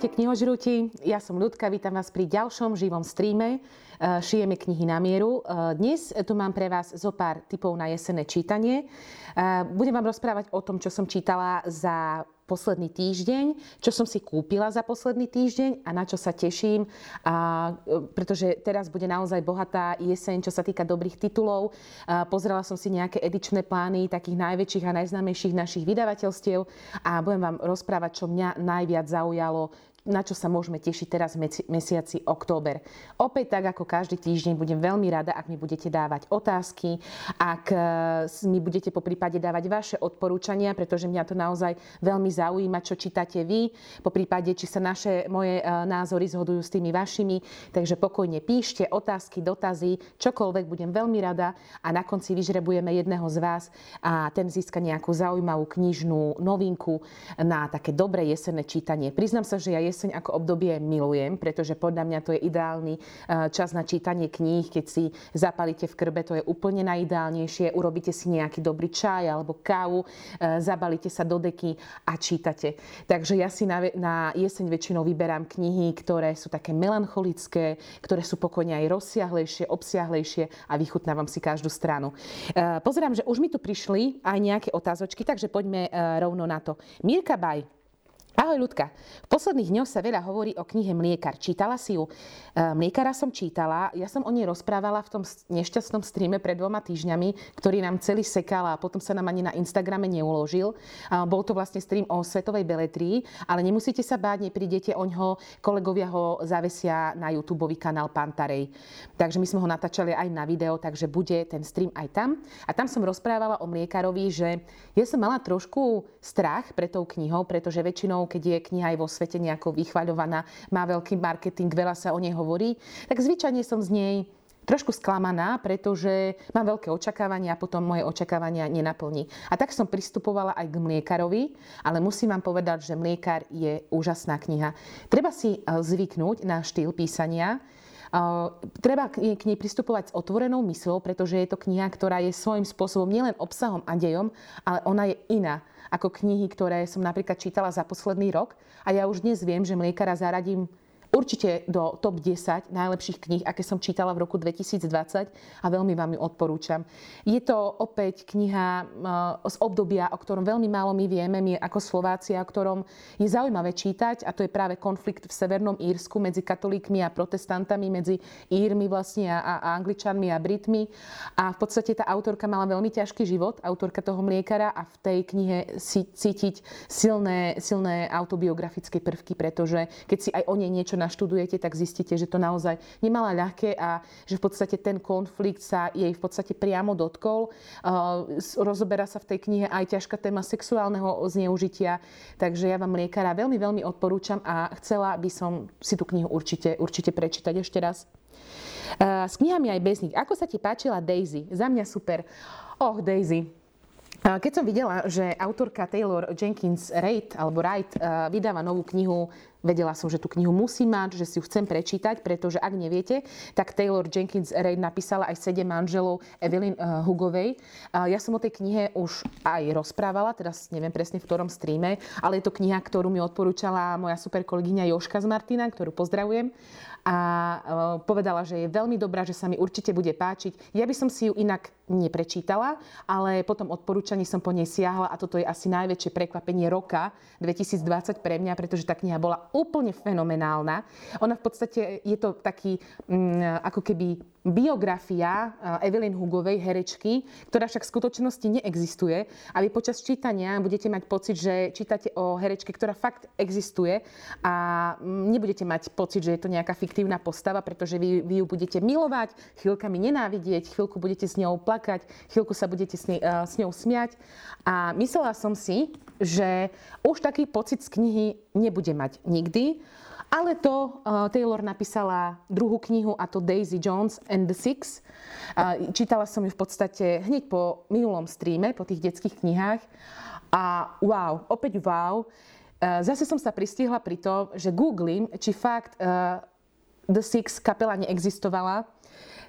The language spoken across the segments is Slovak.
Ahojte knihožrúti, ja som Ľudka, vítam vás pri ďalšom živom streame eh, Šijeme knihy na mieru. Eh, dnes tu mám pre vás zo pár typov na jesenné čítanie. Eh, budem vám rozprávať o tom, čo som čítala za posledný týždeň, čo som si kúpila za posledný týždeň a na čo sa teším, a, pretože teraz bude naozaj bohatá jeseň, čo sa týka dobrých titulov. A, pozrela som si nejaké edičné plány takých najväčších a najznámejších našich vydavateľstiev a budem vám rozprávať, čo mňa najviac zaujalo, na čo sa môžeme tešiť teraz v mesiaci október. Opäť tak ako každý týždeň budem veľmi rada, ak mi budete dávať otázky, ak e, mi budete po prípade dávať vaše odporúčania, pretože mňa to naozaj veľmi zaujíma, čo čítate vy, po prípade, či sa naše moje e, názory zhodujú s tými vašimi. Takže pokojne píšte otázky, dotazy, čokoľvek, budem veľmi rada a na konci vyžrebujeme jedného z vás a ten získa nejakú zaujímavú knižnú novinku na také dobré jesenné čítanie. Priznám sa, že ja jeseň ako obdobie milujem, pretože podľa mňa to je ideálny eh, čas na čítanie kníh. Keď si zapalíte v krbe, to je úplne najideálnejšie. Urobíte si nejaký dobrý čaj alebo kávu, eh, zabalíte sa do deky a čítate. Takže ja si na, na jeseň väčšinou vyberám knihy, ktoré sú také melancholické, ktoré sú pokojne aj rozsiahlejšie, obsiahlejšie a vychutnávam si každú stranu. Eh, pozerám, že už mi tu prišli aj nejaké otázočky, takže poďme rovno na to. Mirka Baj Ahoj ľudka. V posledných dňoch sa veľa hovorí o knihe Mliekar. Čítala si ju? E, Mliekara som čítala. Ja som o nej rozprávala v tom nešťastnom streame pred dvoma týždňami, ktorý nám celý sekal a potom sa nám ani na Instagrame neuložil. Bol to vlastne stream o svetovej beletrii, ale nemusíte sa báť, neprídete oňho. Kolegovia ho zavesia na YouTube kanál Pantarej. Takže my sme ho natáčali aj na video, takže bude ten stream aj tam. A tam som rozprávala o Mliekarovi, že ja som mala trošku strach pre tou knihou, pretože väčšinou keď je kniha aj vo svete nejako vychvaľovaná, má veľký marketing, veľa sa o nej hovorí, tak zvyčajne som z nej trošku sklamaná, pretože mám veľké očakávania a potom moje očakávania nenaplní. A tak som pristupovala aj k Mliekarovi, ale musím vám povedať, že Mliekar je úžasná kniha. Treba si e, zvyknúť na štýl písania, e, treba k nej pristupovať s otvorenou mysľou, pretože je to kniha, ktorá je svojím spôsobom nielen obsahom a dejom, ale ona je iná ako knihy, ktoré som napríklad čítala za posledný rok. A ja už dnes viem, že mliekara zaradím určite do top 10 najlepších kníh, aké som čítala v roku 2020 a veľmi vám ju odporúčam. Je to opäť kniha eh, z obdobia, o ktorom veľmi málo my vieme, my ako Slováci, o ktorom je zaujímavé čítať a to je práve konflikt v Severnom Írsku medzi katolíkmi a protestantami, medzi Írmi vlastne a, a Angličanmi a Britmi. A v podstate tá autorka mala veľmi ťažký život, autorka toho mliekara a v tej knihe si cítiť silné, silné autobiografické prvky, pretože keď si aj o nej niečo naštudujete, tak zistíte, že to naozaj nemala ľahké a že v podstate ten konflikt sa jej v podstate priamo dotkol. Rozoberá sa v tej knihe aj ťažká téma sexuálneho zneužitia, takže ja vám liekára veľmi, veľmi odporúčam a chcela by som si tú knihu určite, určite prečítať ešte raz. S knihami aj bez nich. Ako sa ti páčila Daisy? Za mňa super. Och, Daisy. Keď som videla, že autorka Taylor Jenkins Wright, alebo Wright vydáva novú knihu Vedela som, že tú knihu musím mať, že si ju chcem prečítať, pretože ak neviete, tak Taylor Jenkins Reid napísala aj sedem manželov Evelyn eh, Hugovej. Ja som o tej knihe už aj rozprávala, teraz neviem presne v ktorom streame, ale je to kniha, ktorú mi odporúčala moja super kolegyňa Joška z Martina, ktorú pozdravujem a eh, povedala, že je veľmi dobrá, že sa mi určite bude páčiť. Ja by som si ju inak neprečítala, ale potom odporúčaní som po nej siahla a toto je asi najväčšie prekvapenie roka 2020 pre mňa, pretože tá kniha bola úplne fenomenálna. Ona v podstate je to taký mm, ako keby biografia eh, Evelyn Hugovej, herečky, ktorá však v skutočnosti neexistuje. A vy počas čítania budete mať pocit, že čítate o herečke, ktorá fakt existuje a mm, nebudete mať pocit, že je to nejaká fiktívna postava, pretože vy, vy ju budete milovať, chvíľkami nenávidieť, chvíľku budete s ňou plakať, chvíľku sa budete s, nej, uh, s ňou smiať. A myslela som si, že už taký pocit z knihy nebude mať nikdy, ale to uh, Taylor napísala druhú knihu a to Daisy Jones and the Six. Uh, čítala som ju v podstate hneď po minulom streame, po tých detských knihách. A wow, opäť wow. Uh, zase som sa pristihla pri tom, že googlím, či fakt uh, The Six kapela neexistovala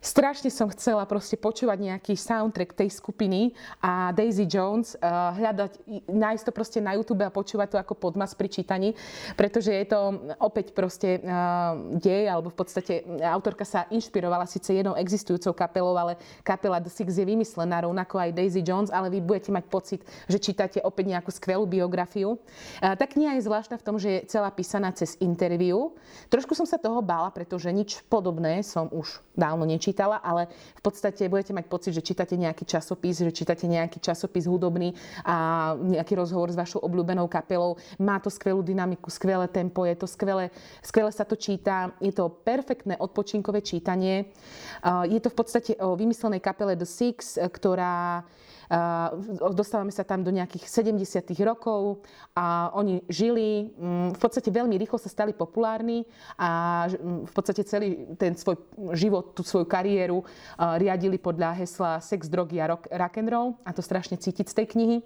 strašne som chcela proste počúvať nejaký soundtrack tej skupiny a Daisy Jones, uh, hľadať, nájsť to proste na YouTube a počúvať to ako podmas pri čítaní, pretože je to opäť proste uh, dej, alebo v podstate autorka sa inšpirovala síce jednou existujúcou kapelou, ale kapela The Six je vymyslená rovnako aj Daisy Jones, ale vy budete mať pocit, že čítate opäť nejakú skvelú biografiu. Uh, tá kniha je zvláštna v tom, že je celá písaná cez interviu. Trošku som sa toho bála, pretože nič podobné som už dávno nečítala nečítala, ale v podstate budete mať pocit, že čítate nejaký časopis, že čítate nejaký časopis hudobný a nejaký rozhovor s vašou obľúbenou kapelou. Má to skvelú dynamiku, skvelé tempo, je to skvelé, skvelé sa to číta, je to perfektné odpočinkové čítanie. Je to v podstate o vymyslenej kapele The Six, ktorá Dostávame sa tam do nejakých 70. rokov a oni žili, mm, v podstate veľmi rýchlo sa stali populárni a mm, v podstate celý ten svoj život, tú svoju kariéru riadili podľa hesla sex, drogy a rock, rock and roll a to strašne cítiť z tej knihy.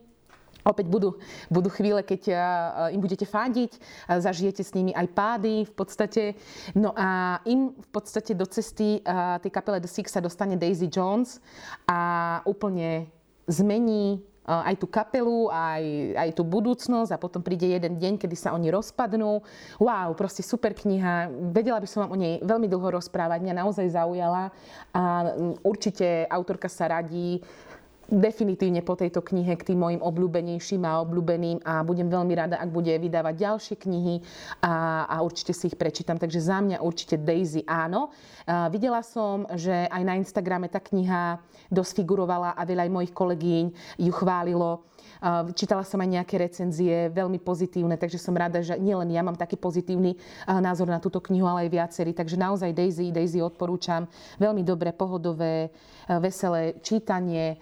Opäť budú, budú chvíle, keď im budete fádiť, zažijete s nimi aj pády v podstate. No a im v podstate do cesty tej kapele The Six sa dostane Daisy Jones a úplne zmení eh, aj tú kapelu, aj, aj tú budúcnosť a potom príde jeden deň, kedy sa oni rozpadnú. Wow, proste super kniha. Vedela by som vám o nej veľmi dlho rozprávať. Mňa naozaj zaujala a určite autorka sa radí definitívne po tejto knihe k tým mojim obľúbenejším a obľúbeným a budem veľmi rada, ak bude vydávať ďalšie knihy a, a určite si ich prečítam. Takže za mňa určite Daisy áno. A videla som, že aj na Instagrame tá kniha dosť figurovala a veľa aj mojich kolegyň ju chválilo. Čítala som aj nejaké recenzie, veľmi pozitívne, takže som rada, že nielen ja mám taký pozitívny názor na túto knihu, ale aj viacerí. Takže naozaj Daisy, Daisy odporúčam. Veľmi dobré, pohodové, veselé čítanie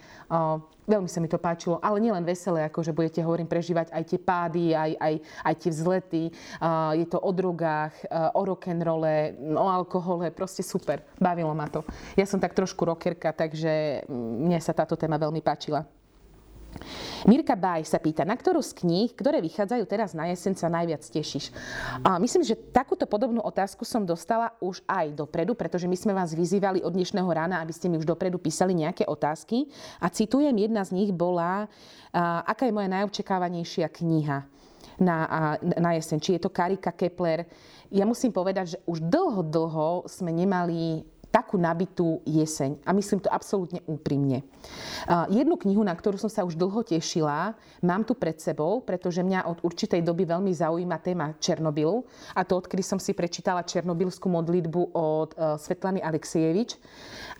Veľmi sa mi to páčilo, ale nielen veselé, ako že budete, hovorím, prežívať aj tie pády, aj, aj, aj tie vzlety. Je to o drogách, o rock'n'rolle, o alkohole, proste super. Bavilo ma to. Ja som tak trošku rockerka, takže mne sa táto téma veľmi páčila. Mirka Baj sa pýta, na ktorú z kníh, ktoré vychádzajú teraz na jeseň, sa najviac tešíš? A myslím, že takúto podobnú otázku som dostala už aj dopredu, pretože my sme vás vyzývali od dnešného rána, aby ste mi už dopredu písali nejaké otázky. A citujem, jedna z nich bola, aká je moja najočakávanejšia kniha na, na jeseň. Či je to Karika Kepler. Ja musím povedať, že už dlho, dlho sme nemali takú nabitú jeseň. A myslím to absolútne úprimne. Jednu knihu, na ktorú som sa už dlho tešila, mám tu pred sebou, pretože mňa od určitej doby veľmi zaujíma téma Černobylu. A to odkedy som si prečítala Černobylskú modlitbu od e, Svetlany Alexievič.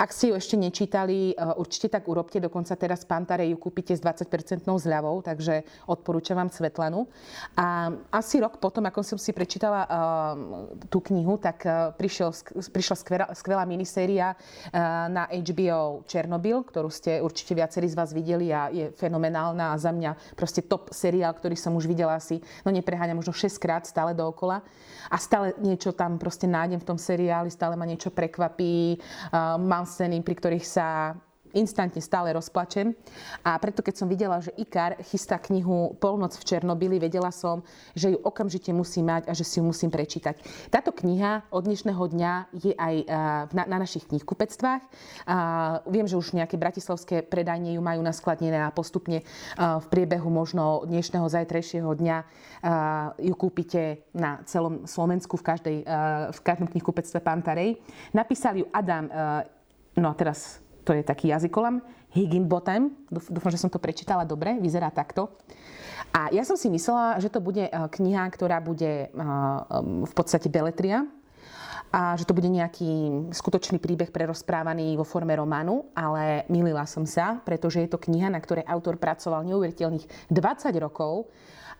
Ak ste ju ešte nečítali, e, určite tak urobte. Dokonca teraz Pantare ju kúpite s 20% zľavou, takže odporúčam vám Svetlanu. A asi rok potom, ako som si prečítala e, tú knihu, tak prišiel, prišla skvelá, skvelá miniséria eh, na HBO Černobyl, ktorú ste určite viacerí z vás videli a je fenomenálna a za mňa proste top seriál, ktorý som už videla asi, no nepreháňam, možno 6 krát stále dookola. A stále niečo tam proste nájdem v tom seriáli, stále ma niečo prekvapí. Uh, mám scény, pri ktorých sa instantne stále rozplačem. A preto, keď som videla, že Ikar chystá knihu Polnoc v Černobyli, vedela som, že ju okamžite musím mať a že si ju musím prečítať. Táto kniha od dnešného dňa je aj na, na našich knihkupectvách. Viem, že už nejaké bratislavské predajne ju majú naskladnené a postupne v priebehu možno dnešného zajtrajšieho dňa ju kúpite na celom Slovensku v, každej, v každom knihkupectve Pantarej. Napísal ju Adam, no a teraz to je taký jazykolam, Higginbottom, dúfam, že som to prečítala dobre, vyzerá takto. A ja som si myslela, že to bude eh, kniha, ktorá bude eh, v podstate beletria, a že to bude nejaký skutočný príbeh prerozprávaný vo forme románu, ale milila som sa, pretože je to kniha, na ktorej autor pracoval neuveriteľných 20 rokov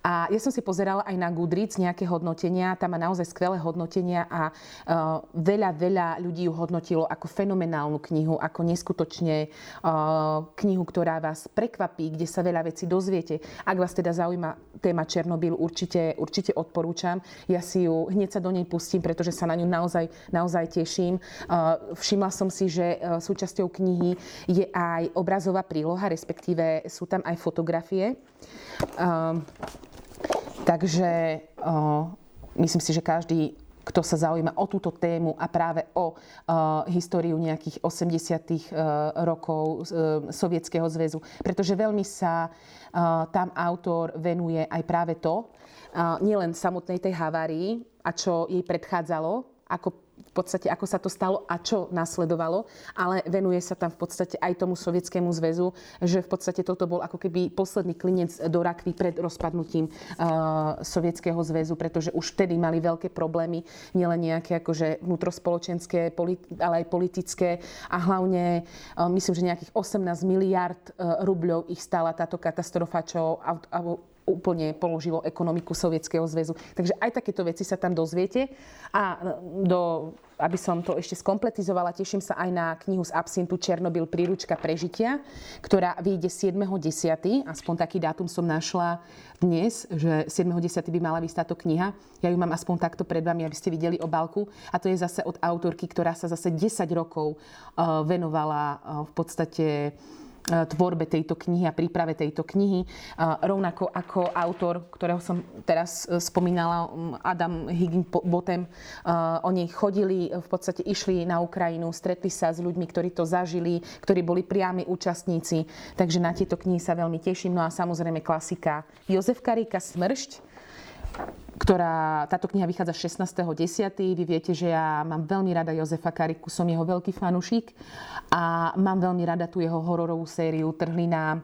a ja som si pozerala aj na Goodreads nejaké hodnotenia, tam má naozaj skvelé hodnotenia a uh, veľa, veľa ľudí ju hodnotilo ako fenomenálnu knihu, ako neskutočne uh, knihu, ktorá vás prekvapí, kde sa veľa vecí dozviete. Ak vás teda zaujíma téma Černobyl, určite, určite odporúčam. Ja si ju hneď sa do nej pustím, pretože sa na ňu naozaj, naozaj teším. Uh, všimla som si, že súčasťou knihy je aj obrazová príloha, respektíve sú tam aj fotografie. Uh, Takže myslím si, že každý kto sa zaujíma o túto tému a práve o uh, históriu nejakých 80. Uh, rokov uh, Sovietskeho zväzu. Pretože veľmi sa uh, tam autor venuje aj práve to, uh, nielen samotnej tej havárii a čo jej predchádzalo, ako v podstate, ako sa to stalo a čo nasledovalo, ale venuje sa tam v podstate aj tomu Sovietskému zväzu, že v podstate toto bol ako keby posledný klinec do rakvy pred rozpadnutím uh, Sovietskeho zväzu, pretože už vtedy mali veľké problémy, nielen nejaké akože vnútrospoločenské, ale aj politické a hlavne uh, myslím, že nejakých 18 miliard uh, rubľov ich stála táto katastrofa, čo úplne položilo ekonomiku Sovietskeho zväzu. Takže aj takéto veci sa tam dozviete. A do, aby som to ešte skompletizovala, teším sa aj na knihu z Absintu Černobyl príručka prežitia, ktorá vyjde 7.10. Aspoň taký dátum som našla dnes, že 7.10. by mala byť táto kniha. Ja ju mám aspoň takto pred vami, aby ste videli obálku. A to je zase od autorky, ktorá sa zase 10 rokov uh, venovala uh, v podstate E, tvorbe tejto knihy a príprave tejto knihy. E, rovnako ako autor, ktorého som teraz e, spomínala, Adam Higginbotham, oni chodili, v podstate išli na Ukrajinu, stretli sa s ľuďmi, ktorí to zažili, ktorí boli priami účastníci. Takže na tieto knihy sa veľmi teším. No a samozrejme klasika Jozef Karíka Smršť, ktorá, táto kniha vychádza 16.10. Vy viete, že ja mám veľmi rada Jozefa Kariku, som jeho veľký fanušik a mám veľmi rada tú jeho hororovú sériu Trhlina,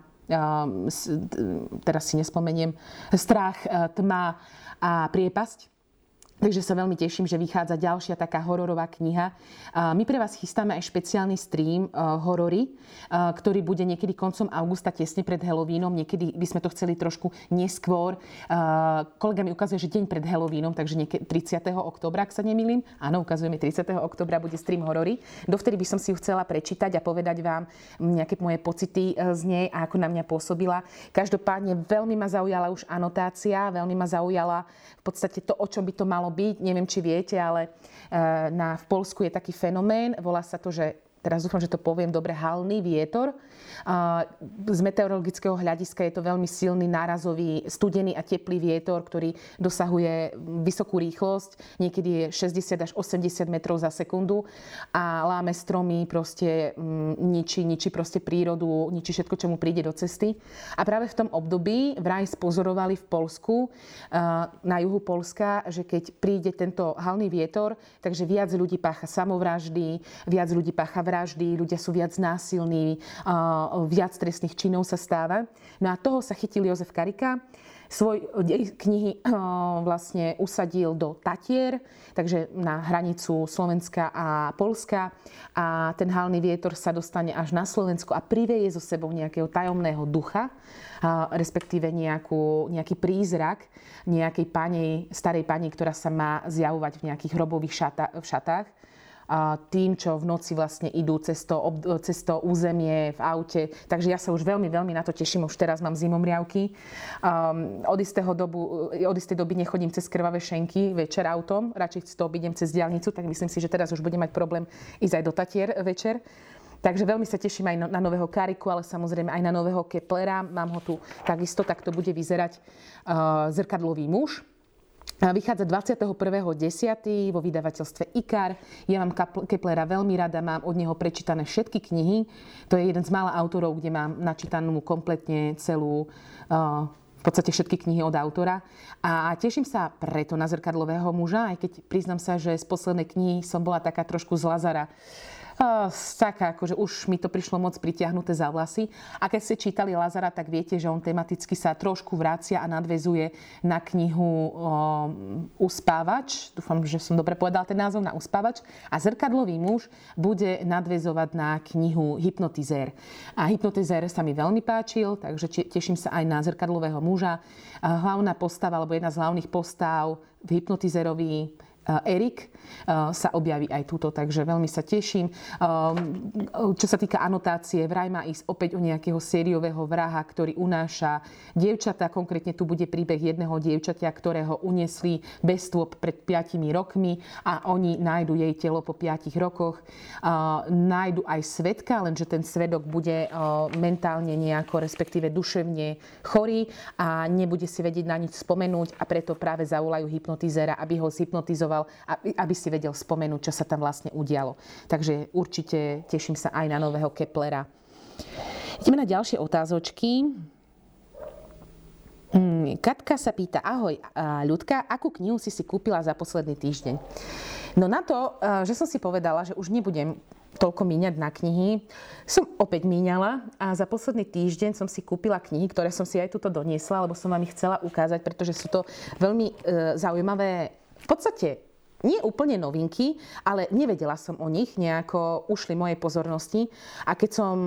teraz si nespomeniem, Strach, tma a priepasť Takže sa veľmi teším, že vychádza ďalšia taká hororová kniha. My pre vás chystáme aj špeciálny stream horory, ktorý bude niekedy koncom augusta, tesne pred Halloweenom. Niekedy by sme to chceli trošku neskôr. Kolega mi ukazuje, že deň pred Halloweenom, takže niekedy 30. oktobra, ak sa nemýlim. Áno, ukazujeme 30. oktobra bude stream horory. Dovtedy by som si ju chcela prečítať a povedať vám nejaké moje pocity e, z nej a ako na mňa pôsobila. Každopádne veľmi ma zaujala už anotácia, veľmi ma zaujala v podstate to, o čom by to malo malo byť. Neviem, či viete, ale eh, na, v Polsku je taký fenomén, volá sa to, že teraz dúfam, že to poviem dobre, halný vietor. Z meteorologického hľadiska je to veľmi silný nárazový studený a teplý vietor, ktorý dosahuje vysokú rýchlosť, niekedy je 60 až 80 metrov za sekundu a láme stromy, proste mm, ničí, ničí proste prírodu, ničí všetko, čo mu príde do cesty. A práve v tom období vraj spozorovali v Polsku, na juhu Polska, že keď príde tento halný vietor, takže viac ľudí pácha samovraždy, viac ľudí pácha vraždy, ľudia sú viac násilní, viac trestných činov sa stáva. No a toho sa chytil Jozef Karika. Svoj knihy vlastne usadil do Tatier, takže na hranicu Slovenska a Polska. A ten halný vietor sa dostane až na Slovensko a priveje so sebou nejakého tajomného ducha, respektíve nejakú, nejaký prízrak nejakej pani, starej pani, ktorá sa má zjavovať v nejakých hrobových šata, v šatách tým, čo v noci vlastne idú cez to, cez to územie v aute. Takže ja sa už veľmi, veľmi na to teším. Už teraz mám zimomriavky. Um, od, istého dobu, od istej doby nechodím cez krvavé šenky večer autom. Radšej to obidem cez diálnicu, tak myslím si, že teraz už budem mať problém ísť aj do Tatier večer. Takže veľmi sa teším aj na nového Kariku, ale samozrejme aj na nového Keplera. Mám ho tu takisto, tak to bude vyzerať uh, zrkadlový muž. Vychádza 21.10. vo vydavateľstve IKAR. Ja mám Keplera veľmi rada, mám od neho prečítané všetky knihy. To je jeden z mála autorov, kde mám načítanú kompletne celú v podstate všetky knihy od autora. A teším sa preto na zrkadlového muža, aj keď priznám sa, že z poslednej knihy som bola taká trošku z Lazara taká, akože už mi to prišlo moc pritiahnuté za vlasy. A keď ste čítali Lazara, tak viete, že on tematicky sa trošku vracia a nadvezuje na knihu o, Uspávač. Dúfam, že som dobre povedal ten názov na Uspávač. A Zrkadlový muž bude nadvezovať na knihu Hypnotizér. A Hypnotizér sa mi veľmi páčil, takže teším sa aj na Zrkadlového muža. Hlavná postava, alebo jedna z hlavných postav v Hypnotizerovi Erik sa objaví aj túto, takže veľmi sa teším. Čo sa týka anotácie, vraj má ísť opäť o nejakého sériového vraha, ktorý unáša dievčata. Konkrétne tu bude príbeh jedného dievčatia, ktorého uniesli bez stôp pred 5 rokmi a oni nájdu jej telo po 5 rokoch. Nájdu aj svetka, lenže ten svedok bude mentálne nejako, respektíve duševne chorý a nebude si vedieť na nič spomenúť a preto práve zaulajú hypnotizera, aby ho zhypnotizovali vypisoval, aby si vedel spomenúť, čo sa tam vlastne udialo. Takže určite teším sa aj na nového Keplera. Ideme na ďalšie otázočky. Mm, Katka sa pýta, ahoj, ľudka, akú knihu si si kúpila za posledný týždeň? No na to, že som si povedala, že už nebudem toľko míňať na knihy, som opäť míňala a za posledný týždeň som si kúpila knihy, ktoré som si aj tuto doniesla, lebo som vám ich chcela ukázať, pretože sú to veľmi e, zaujímavé, podstate nie úplne novinky, ale nevedela som o nich, nejako ušli mojej pozornosti a keď som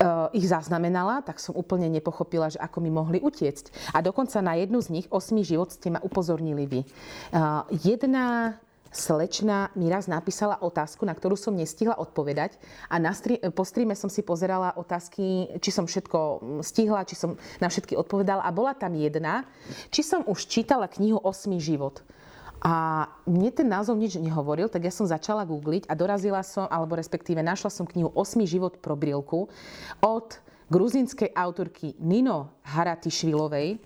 Eh, ich zaznamenala, tak som úplne nepochopila, že ako mi mohli utiecť. A dokonca na jednu z nich, osmi život, ste ma upozornili vy. Eh, jedna slečna mi raz napísala otázku, na ktorú som nestihla odpovedať a na stri- po streame som si pozerala otázky, či som všetko hm, stihla, či som na všetky odpovedala a bola tam jedna, či som už čítala knihu Osmi život. A mne ten názov nič nehovoril, tak ja som začala googliť a dorazila som, alebo respektíve našla som knihu Osmi život pro brilku od gruzinskej autorky Nino Haratišvilovej.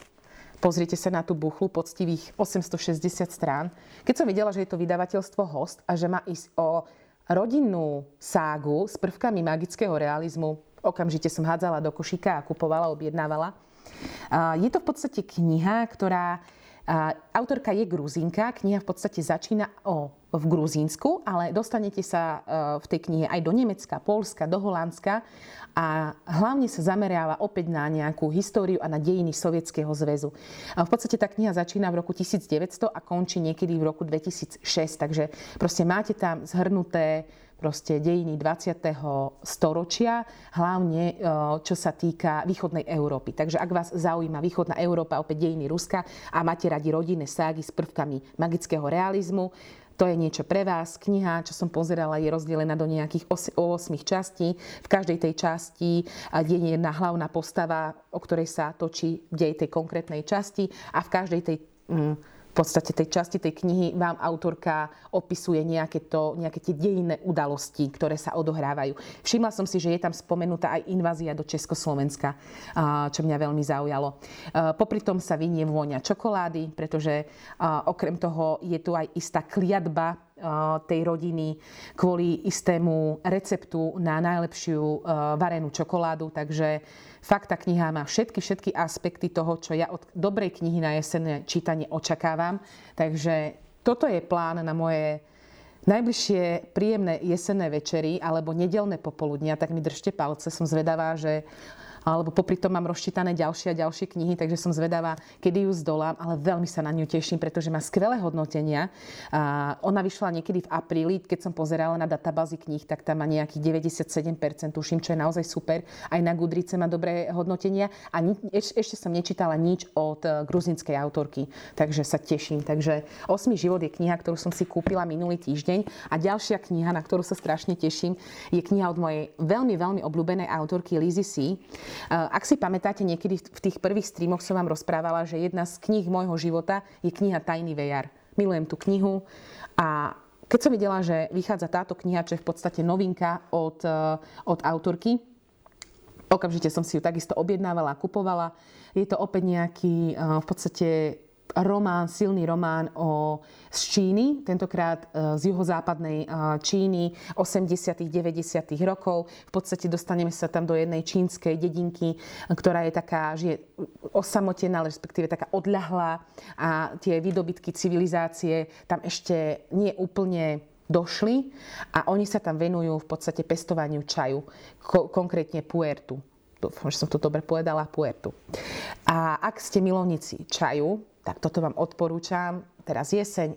Pozrite sa na tú buchlu poctivých 860 strán. Keď som videla, že je to vydavateľstvo Host a že má ísť o rodinnú ságu s prvkami magického realizmu, okamžite som hádzala do košíka a kupovala, objednávala. Je to v podstate kniha, ktorá Autorka je Gruzinka, kniha v podstate začína o, v Gruzínsku, ale dostanete sa e, v tej knihe aj do Nemecka, Polska, do Holandska a hlavne sa zameriava opäť na nejakú históriu a na dejiny Sovietskeho zväzu. A v podstate tá kniha začína v roku 1900 a končí niekedy v roku 2006, takže proste máte tam zhrnuté proste dejiny 20. storočia, hlavne e, čo sa týka východnej Európy. Takže ak vás zaujíma východná Európa, opäť dejiny Ruska a máte radi rodinné ságy s prvkami magického realizmu, to je niečo pre vás. Kniha, čo som pozerala, je rozdelená do nejakých 8 častí. V každej tej časti je jedna hlavná postava, o ktorej sa točí dej tej konkrétnej časti a v každej tej mm, v podstate tej časti tej knihy vám autorka opisuje nejaké, to, nejaké tie dejinné udalosti, ktoré sa odohrávajú. Všimla som si, že je tam spomenutá aj invázia do Československa, čo mňa veľmi zaujalo. Popri tom sa vynie vôňa čokolády, pretože okrem toho je tu aj istá kliatba tej rodiny kvôli istému receptu na najlepšiu varenú čokoládu. Takže Fakt, tá kniha má všetky, všetky aspekty toho, čo ja od dobrej knihy na jesenné čítanie očakávam. Takže toto je plán na moje najbližšie príjemné jesenné večery alebo nedelné popoludnia, tak mi držte palce. Som zvedavá, že alebo popri tom mám rozčítané ďalšie a ďalšie knihy, takže som zvedavá, kedy ju zdolám, ale veľmi sa na ňu teším, pretože má skvelé hodnotenia. A ona vyšla niekedy v apríli, keď som pozerala na databázy kníh, tak tam má nejakých 97%, tuším, čo je naozaj super. Aj na Gudrice má dobré hodnotenia a ni- eš- ešte som nečítala nič od e, gruzinskej autorky, takže sa teším. Takže Osmi život je kniha, ktorú som si kúpila minulý týždeň a ďalšia kniha, na ktorú sa strašne teším, je kniha od mojej veľmi, veľmi obľúbenej autorky Lizzy C. Ak si pamätáte, niekedy v tých prvých streamoch som vám rozprávala, že jedna z kníh môjho života je kniha Tajný vejar. Milujem tú knihu a keď som videla, že vychádza táto kniha, čo je v podstate novinka od, e, od autorky, okamžite som si ju takisto objednávala a kupovala. Je to opäť nejaký e, v podstate román, silný román o, z Číny, tentokrát e, z juhozápadnej e, Číny 80 90 rokov. V podstate dostaneme sa tam do jednej čínskej dedinky, ktorá je taká, že je osamotená, respektíve taká odľahlá a tie výdobytky civilizácie tam ešte nie úplne došli a oni sa tam venujú v podstate pestovaniu čaju, ko- konkrétne puertu. Dúfam, že som to dobre povedala, puertu. A ak ste milovníci čaju, tak toto vám odporúčam teraz jeseň, e,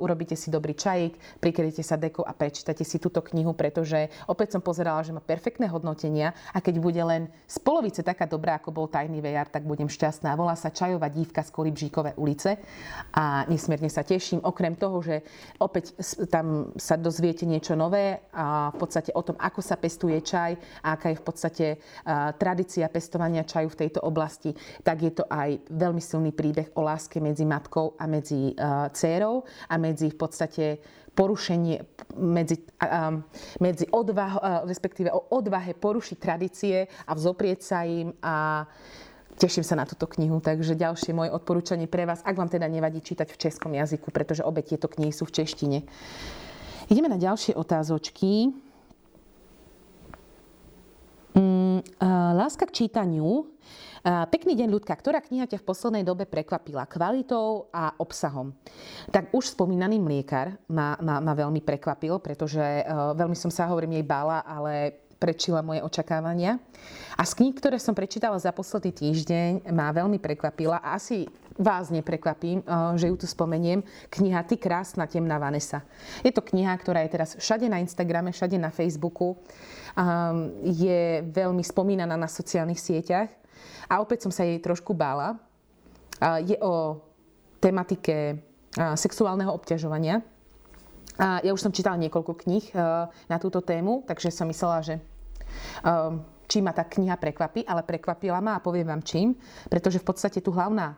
urobíte si dobrý čajík, prikryjte sa dekou a prečítate si túto knihu, pretože opäť som pozerala, že má perfektné hodnotenia a keď bude len z polovice taká dobrá, ako bol Tajný vejar, tak budem šťastná. Volá sa Čajová dívka z Kolibžíkové ulice a nesmierne sa teším. Okrem toho, že opäť tam sa dozviete niečo nové a v podstate o tom, ako sa pestuje čaj a aká je v podstate tradícia pestovania čaju v tejto oblasti, tak je to aj veľmi silný príbeh o láske medzi matkou a medzi dcérou a medzi v podstate porušenie, medzi, medzi odvah, respektíve o odvahe porušiť tradície a vzoprieť sa im a teším sa na túto knihu, takže ďalšie moje odporúčanie pre vás, ak vám teda nevadí čítať v českom jazyku, pretože obe tieto knihy sú v češtine. Ideme na ďalšie otázočky. Mm, láska k čítaniu. Pekný deň, ľudka. Ktorá kniha ťa v poslednej dobe prekvapila kvalitou a obsahom? Tak už spomínaný mliekar ma, ma, ma veľmi prekvapil, pretože uh, veľmi som sa, hovorím, jej bála, ale prečila moje očakávania. A z kníh, ktoré som prečítala za posledný týždeň, ma veľmi prekvapila a asi vás neprekvapím, že ju tu spomeniem, kniha Ty krásna temná Vanessa. Je to kniha, ktorá je teraz všade na Instagrame, všade na Facebooku. Je veľmi spomínaná na sociálnych sieťach a opäť som sa jej trošku bála. Je o tematike sexuálneho obťažovania. A ja už som čítala niekoľko kníh na túto tému, takže som myslela, že Ehm, či ma tá kniha prekvapí, ale prekvapila ma a poviem vám čím, pretože v podstate tu hlavná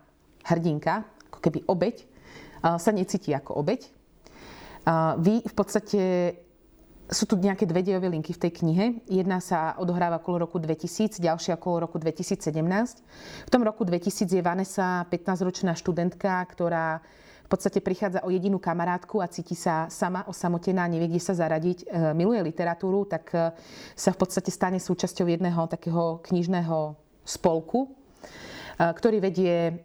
hrdinka, ako keby obeď, eh, sa necíti ako obeď. Eh, vy v podstate sú tu nejaké dve dejové linky v tej knihe. Jedna sa odohráva okolo roku 2000, ďalšia okolo roku 2017. V tom roku 2000 je Vanessa 15-ročná študentka, ktorá v podstate prichádza o jedinú kamarátku a cíti sa sama osamotená, nevie, kde sa zaradiť, e, miluje literatúru, tak e, sa v podstate stane súčasťou jedného takého knižného spolku, e, ktorý vedie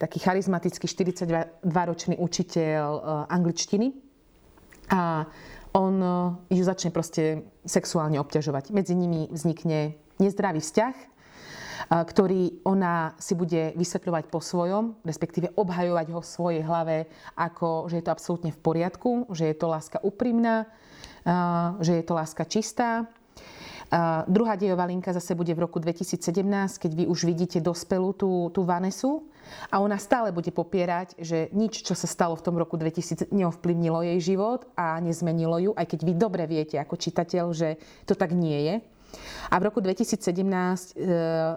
taký charizmatický 42-ročný učiteľ angličtiny. A on ju začne proste sexuálne obťažovať. Medzi nimi vznikne nezdravý vzťah, ktorý ona si bude vysvetľovať po svojom, respektíve obhajovať ho v svojej hlave, ako že je to absolútne v poriadku, že je to láska úprimná, že je to láska čistá. Druhá dejová linka zase bude v roku 2017, keď vy už vidíte dospelú tú, tú Vanesu a ona stále bude popierať, že nič, čo sa stalo v tom roku 2000, neovplyvnilo jej život a nezmenilo ju, aj keď vy dobre viete ako čitateľ, že to tak nie je. A v roku 2017 e,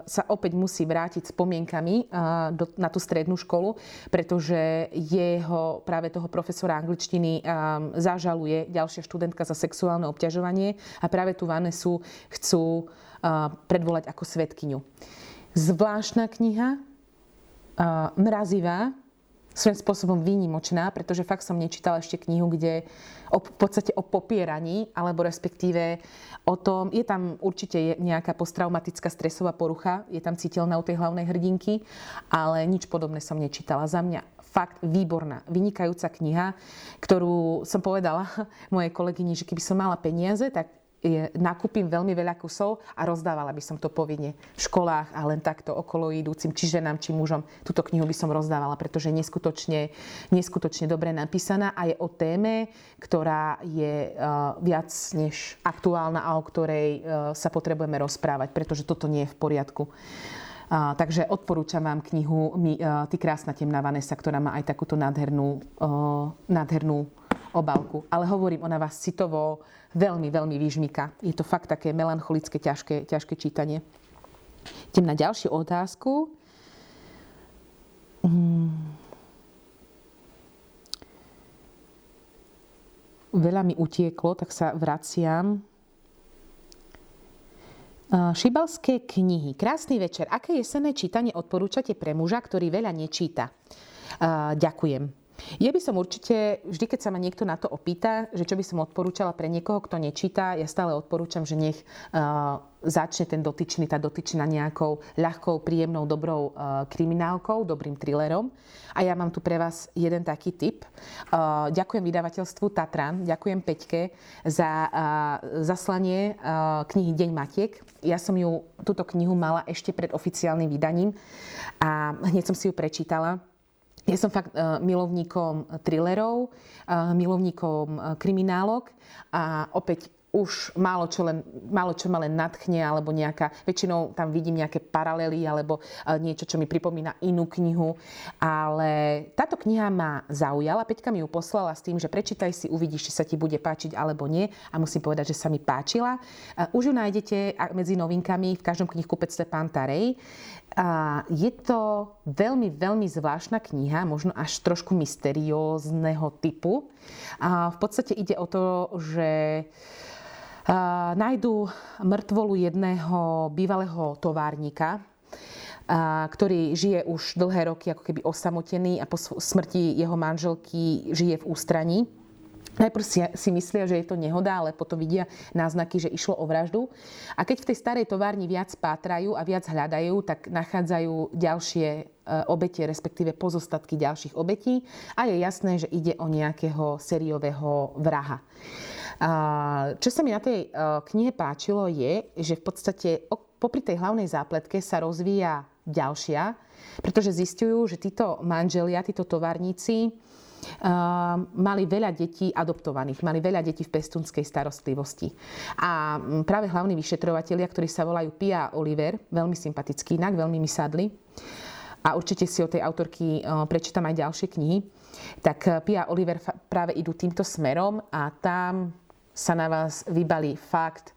sa opäť musí vrátiť spomienkami e, na tú strednú školu, pretože jeho, práve toho profesora angličtiny e, zažaluje ďalšia študentka za sexuálne obťažovanie a práve tú Vanesu chcú predvolať ako svetkyňu. Zvláštna kniha, mrazivá, svojím spôsobom výnimočná, pretože fakt som nečítala ešte knihu, kde o, v podstate o popieraní, alebo respektíve o tom, je tam určite nejaká posttraumatická stresová porucha, je tam citeľná u tej hlavnej hrdinky, ale nič podobné som nečítala. Za mňa fakt výborná, vynikajúca kniha, ktorú som povedala mojej kolegyni, že keby som mala peniaze, tak je, nakúpim veľmi veľa kusov a rozdávala by som to povinne v školách a len takto okolo idúcim, či ženám, či mužom. Túto knihu by som rozdávala, pretože je neskutočne, neskutočne dobre napísaná a je o téme, ktorá je uh, viac než aktuálna a o ktorej uh, sa potrebujeme rozprávať, pretože toto nie je v poriadku. Uh, takže odporúčam vám knihu uh, Ty krásna temná Vanessa, ktorá má aj takúto nádhernú, uh, nádhernú obálku. Ale hovorím, ona vás citovo veľmi, veľmi vyžmika. Je to fakt také melancholické, ťažké, ťažké čítanie. Idem na ďalšiu otázku. Hmm. Veľa mi utieklo, tak sa vraciam. Šibalské knihy. Krásny večer. Aké jesenné čítanie odporúčate pre muža, ktorý veľa nečíta? Ďakujem. Ja by som určite, vždy keď sa ma niekto na to opýta, že čo by som odporúčala pre niekoho, kto nečíta, ja stále odporúčam, že nech uh, začne ten dotyčný, tá dotyčná nejakou ľahkou, príjemnou, dobrou uh, kriminálkou, dobrým thrillerom. A ja mám tu pre vás jeden taký tip. Uh, ďakujem vydavateľstvu Tatran, ďakujem Peťke za zaslanie knihy Deň Matiek. Ja som ju, túto knihu mala ešte pred oficiálnym vydaním a hneď som si ju prečítala ja som fakt uh, milovníkom thrillerov, uh, milovníkom uh, kriminálok a opäť už málo čo, len, málo čo ma len nadchne, alebo nejaká, väčšinou tam vidím nejaké paralely, alebo niečo, čo mi pripomína inú knihu. Ale táto kniha ma zaujala, Peťka mi ju poslala s tým, že prečítaj si, uvidíš, či sa ti bude páčiť alebo nie. A musím povedať, že sa mi páčila. Už ju nájdete medzi novinkami v každom knihkupectve Pantarej. A je to veľmi, veľmi zvláštna kniha, možno až trošku mysteriózneho typu. A v podstate ide o to, že nájdú mŕtvolu jedného bývalého továrnika, ktorý žije už dlhé roky ako keby osamotený a po smrti jeho manželky žije v ústraní. Najprv si, myslia, že je to nehoda, ale potom vidia náznaky, že išlo o vraždu. A keď v tej starej továrni viac pátrajú a viac hľadajú, tak nachádzajú ďalšie e, obete, respektíve pozostatky ďalších obetí a je jasné, že ide o nejakého sériového vraha. Čo sa mi na tej e, knihe páčilo je, že v podstate popri tej hlavnej zápletke sa rozvíja ďalšia, pretože zistujú, že títo manželia, títo továrníci mali veľa detí adoptovaných, mali veľa detí v pestunskej starostlivosti. A práve hlavní vyšetrovatelia, ktorí sa volajú Pia Oliver, veľmi sympatický inak, veľmi mi sadli, a určite si o tej autorky prečítam aj ďalšie knihy, tak Pia Oliver práve idú týmto smerom a tam sa na vás vybalí fakt,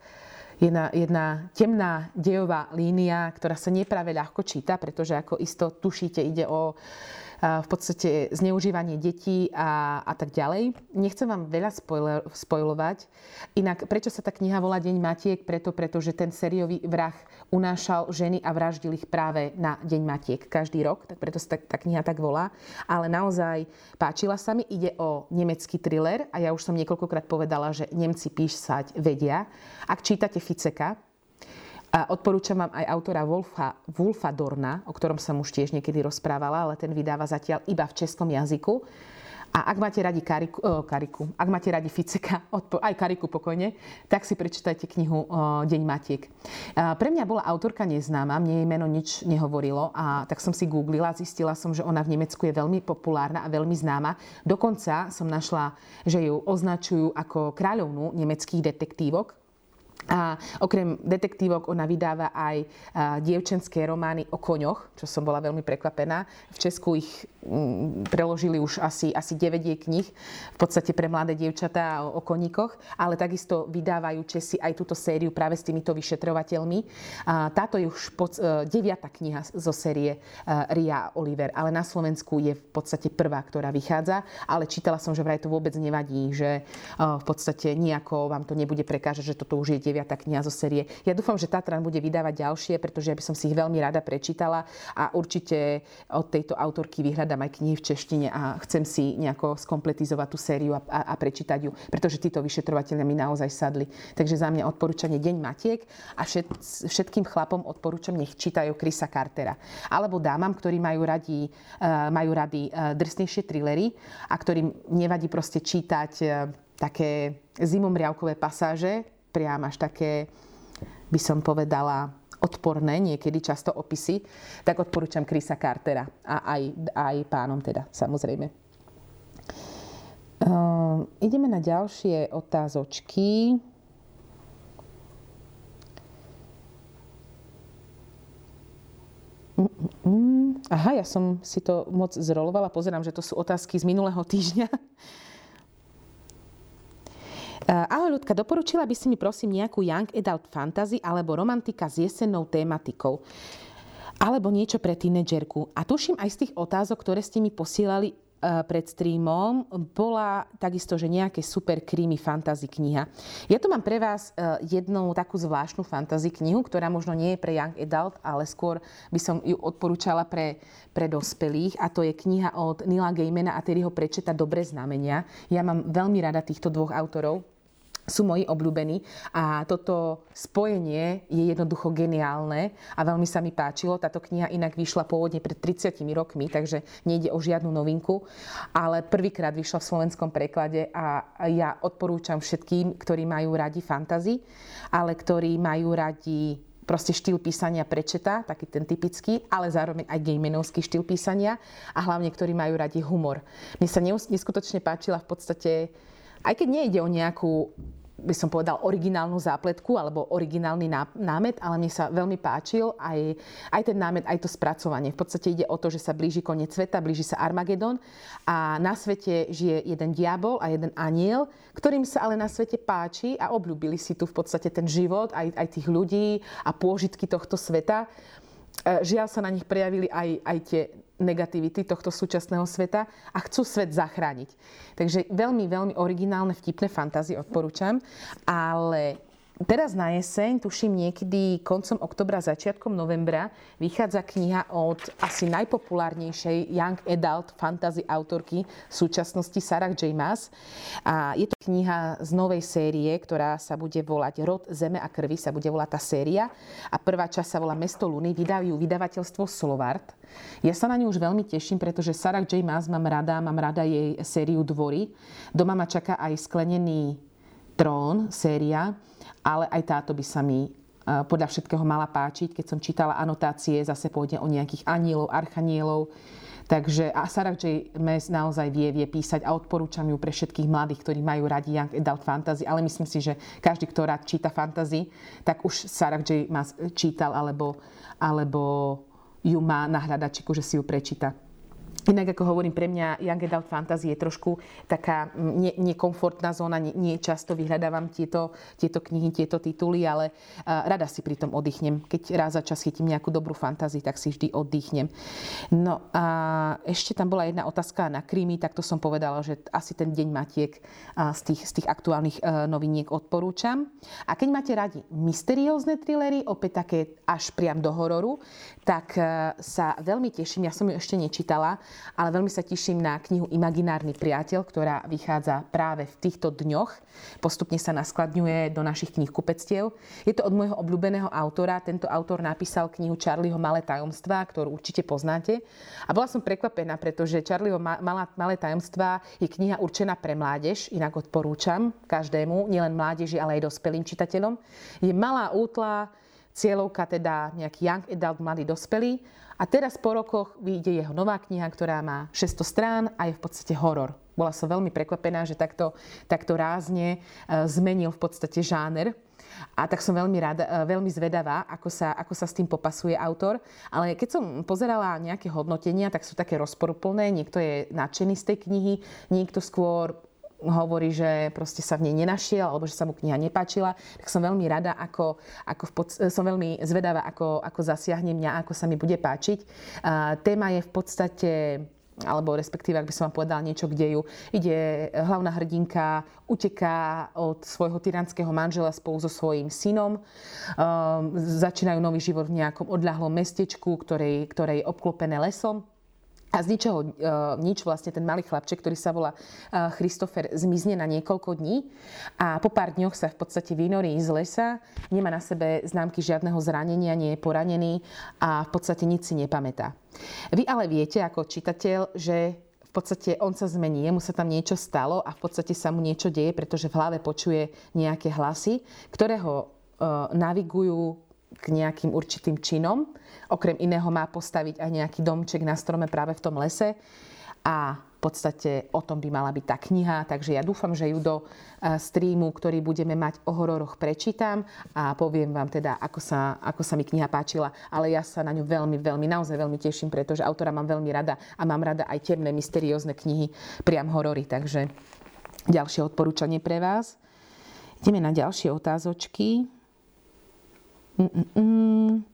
jedna, jedna temná dejová línia, ktorá sa nepráve ľahko číta, pretože ako isto tušíte, ide o v podstate zneužívanie detí a, a tak ďalej. Nechcem vám veľa spoiler, spojovať. Inak, prečo sa tá kniha volá Deň Matiek? Preto, pretože ten sériový vrah unášal ženy a vraždil ich práve na Deň Matiek každý rok, tak preto sa tá, tá kniha tak volá. Ale naozaj páčila sa mi, ide o nemecký thriller a ja už som niekoľkokrát povedala, že Nemci písať vedia. Ak čítate Ficeka, a odporúčam vám aj autora Wolfa, Wolfa Dorna, o ktorom som už tiež niekedy rozprávala, ale ten vydáva zatiaľ iba v českom jazyku. A ak máte radi Kariku, oh, Kariku ak máte radi Ficeka, aj Kariku pokojne, tak si prečítajte knihu oh, Deň Matiek. Uh, pre mňa bola autorka neznáma, mne jej meno nič nehovorilo a tak som si googlila, zistila som, že ona v Nemecku je veľmi populárna a veľmi známa. Dokonca som našla, že ju označujú ako kráľovnú nemeckých detektívok, a okrem detektívok ona vydáva aj dievčenské romány o koňoch, čo som bola veľmi prekvapená. V Česku ich mm, preložili už asi, asi 9 jej knih, v podstate pre mladé dievčatá o, o koníkoch, ale takisto vydávajú Česi aj túto sériu práve s týmito vyšetrovateľmi. A táto je už pod, uh, deviata kniha zo série uh, Ria Oliver, ale na Slovensku je v podstate prvá, ktorá vychádza, ale čítala som, že vraj to vôbec nevadí, že uh, v podstate nejako vám to nebude prekážať, že toto už je deviata kniha zo série. Ja dúfam, že Tatran bude vydávať ďalšie, pretože ja by som si ich veľmi rada prečítala a určite od tejto autorky vyhľadám aj knihy v češtine a chcem si nejako skompletizovať tú sériu a, a, a prečítať ju, pretože títo vyšetrovateľia mi naozaj sadli. Takže za mňa odporúčanie Deň Matiek a všet, všetkým chlapom odporúčam, nech čítajú Krisa Cartera. Alebo dámam, ktorí majú radi, uh, majú radi uh, drsnejšie trillery a ktorým nevadí proste čítať uh, také zimomriavkové pasáže, priam až také, by som povedala, odporné, niekedy často opisy, tak odporúčam Krisa Cartera a aj, aj pánom teda, samozrejme. Uh, ideme na ďalšie otázočky. Aha, ja som si to moc zrolovala. Pozerám, že to sú otázky z minulého týždňa. Eh, ahoj ľudka, doporučila by si mi prosím nejakú young adult fantasy alebo romantika s jesennou tématikou alebo niečo pre tínedžerku. A tuším aj z tých otázok, ktoré ste mi posielali eh, pred streamom bola takisto, že nejaké super creamy fantasy kniha. Ja tu mám pre vás eh, jednu takú zvláštnu fantasy knihu, ktorá možno nie je pre young adult, ale skôr by som ju odporúčala pre, pre dospelých a to je kniha od Nila Gaimana a Terryho Prečeta Dobré znamenia. Ja mám veľmi rada týchto dvoch autorov sú moji obľúbení a toto spojenie je jednoducho geniálne a veľmi sa mi páčilo. Táto kniha inak vyšla pôvodne pred 30 rokmi, takže nejde o žiadnu novinku, ale prvýkrát vyšla v slovenskom preklade a ja odporúčam všetkým, ktorí majú radi fantazy, ale ktorí majú radi proste štýl písania prečeta, taký ten typický, ale zároveň aj gejmenovský štýl písania a hlavne, ktorí majú radi humor. Mne sa neskutočne páčila v podstate aj keď nejde o nejakú by som povedal, originálnu zápletku alebo originálny námet, ale mne sa veľmi páčil aj, aj ten námet, aj to spracovanie. V podstate ide o to, že sa blíži koniec sveta, blíži sa Armagedon a na svete žije jeden diabol a jeden aniel, ktorým sa ale na svete páči a obľúbili si tu v podstate ten život, aj, aj tých ľudí a pôžitky tohto sveta. E, žiaľ sa na nich prejavili aj, aj tie negativity tohto súčasného sveta a chcú svet zachrániť. Takže veľmi, veľmi originálne, vtipné fantázie odporúčam, ale Teraz na jeseň, tuším niekedy koncom oktobra, začiatkom novembra, vychádza kniha od asi najpopulárnejšej young adult fantasy autorky v súčasnosti Sarah J. Maas. A je to kniha z novej série, ktorá sa bude volať Rod zeme a krvi, sa bude volať tá séria. A prvá časť sa volá Mesto Luny, vydajú vydavateľstvo Slovart. Ja sa na ňu už veľmi teším, pretože Sarah J. Maas mám rada, mám rada jej sériu Dvory. Doma ma čaká aj sklenený trón, séria ale aj táto by sa mi e, podľa všetkého mala páčiť. Keď som čítala anotácie, zase pôjde o nejakých anielov, archanielov. Takže a Sarah J. Maas naozaj vie, vie písať a odporúčam ju pre všetkých mladých, ktorí majú radi Young Adult Fantasy, ale myslím si, že každý, kto rád číta fantasy, tak už Sarah J. Maas čítal alebo, alebo ju má na hľadačiku, že si ju prečíta. Inak, ako hovorím, pre mňa Young Adult Fantasy je trošku taká nekomfortná nie zóna. Nie, nie často vyhľadávam tieto, tieto knihy, tieto tituly, ale uh, rada si pri tom oddychnem. Keď raz za čas chytím nejakú dobrú fantasy, tak si vždy oddychnem. No a ešte tam bola jedna otázka na krímy, tak to som povedala, že asi ten deň matiek uh, z, tých, z tých aktuálnych uh, noviniek odporúčam. A keď máte radi mysteriózne thrillery, opäť také až priam do hororu, tak uh, sa veľmi teším, ja som ju ešte nečítala, ale veľmi sa teším na knihu Imaginárny priateľ, ktorá vychádza práve v týchto dňoch. Postupne sa naskladňuje do našich kníh kupectiev. Je to od môjho obľúbeného autora. Tento autor napísal knihu Charlieho Malé tajomstvá, ktorú určite poznáte. A bola som prekvapená, pretože Charlieho Malé tajomstvá je kniha určená pre mládež, inak odporúčam každému, nielen mládeži, ale aj dospelým čitateľom. Je malá útla, cieľovka teda nejaký young adult, mladý dospelý a teraz po rokoch vyjde jeho nová kniha, ktorá má 600 strán a je v podstate horor. Bola som veľmi prekvapená, že takto, takto rázne e, zmenil v podstate žáner. A tak som veľmi, rada, e, veľmi zvedavá, ako sa, ako sa s tým popasuje autor. Ale keď som pozerala nejaké hodnotenia, tak sú také rozporuplné. Niekto je nadšený z tej knihy, niekto skôr hovorí, že proste sa v nej nenašiel alebo že sa mu kniha nepáčila, tak som veľmi rada, ako, ako v pod, som veľmi zvedavá, ako, ako zasiahne mňa, ako sa mi bude páčiť. A, téma je v podstate alebo respektíve, ak by som vám povedala niečo k deju. Ide hlavná hrdinka, uteká od svojho tyranského manžela spolu so svojím synom. Um, začínajú nový život v nejakom odľahlom mestečku, ktorej, ktorej je obklopené lesom. A z ničoho e, nič vlastne ten malý chlapček, ktorý sa volá e, Christopher, zmizne na niekoľko dní a po pár dňoch sa v podstate vynorí z lesa, nemá na sebe známky žiadneho zranenia, nie je poranený a v podstate nič si nepamätá. Vy ale viete ako čitateľ, že v podstate on sa zmení, jemu sa tam niečo stalo a v podstate sa mu niečo deje, pretože v hlave počuje nejaké hlasy, ktoré ho e, navigujú k nejakým určitým činom. Okrem iného má postaviť aj nejaký domček na strome práve v tom lese. A v podstate o tom by mala byť tá kniha, takže ja dúfam, že ju do e, streamu, ktorý budeme mať o hororoch, prečítam a poviem vám teda, ako sa, ako sa mi kniha páčila. Ale ja sa na ňu veľmi, veľmi, naozaj veľmi teším, pretože autora mám veľmi rada a mám rada aj temné, mysteriózne knihy, priam horory. Takže ďalšie odporúčanie pre vás. Ideme na ďalšie otázočky. Mm-mm.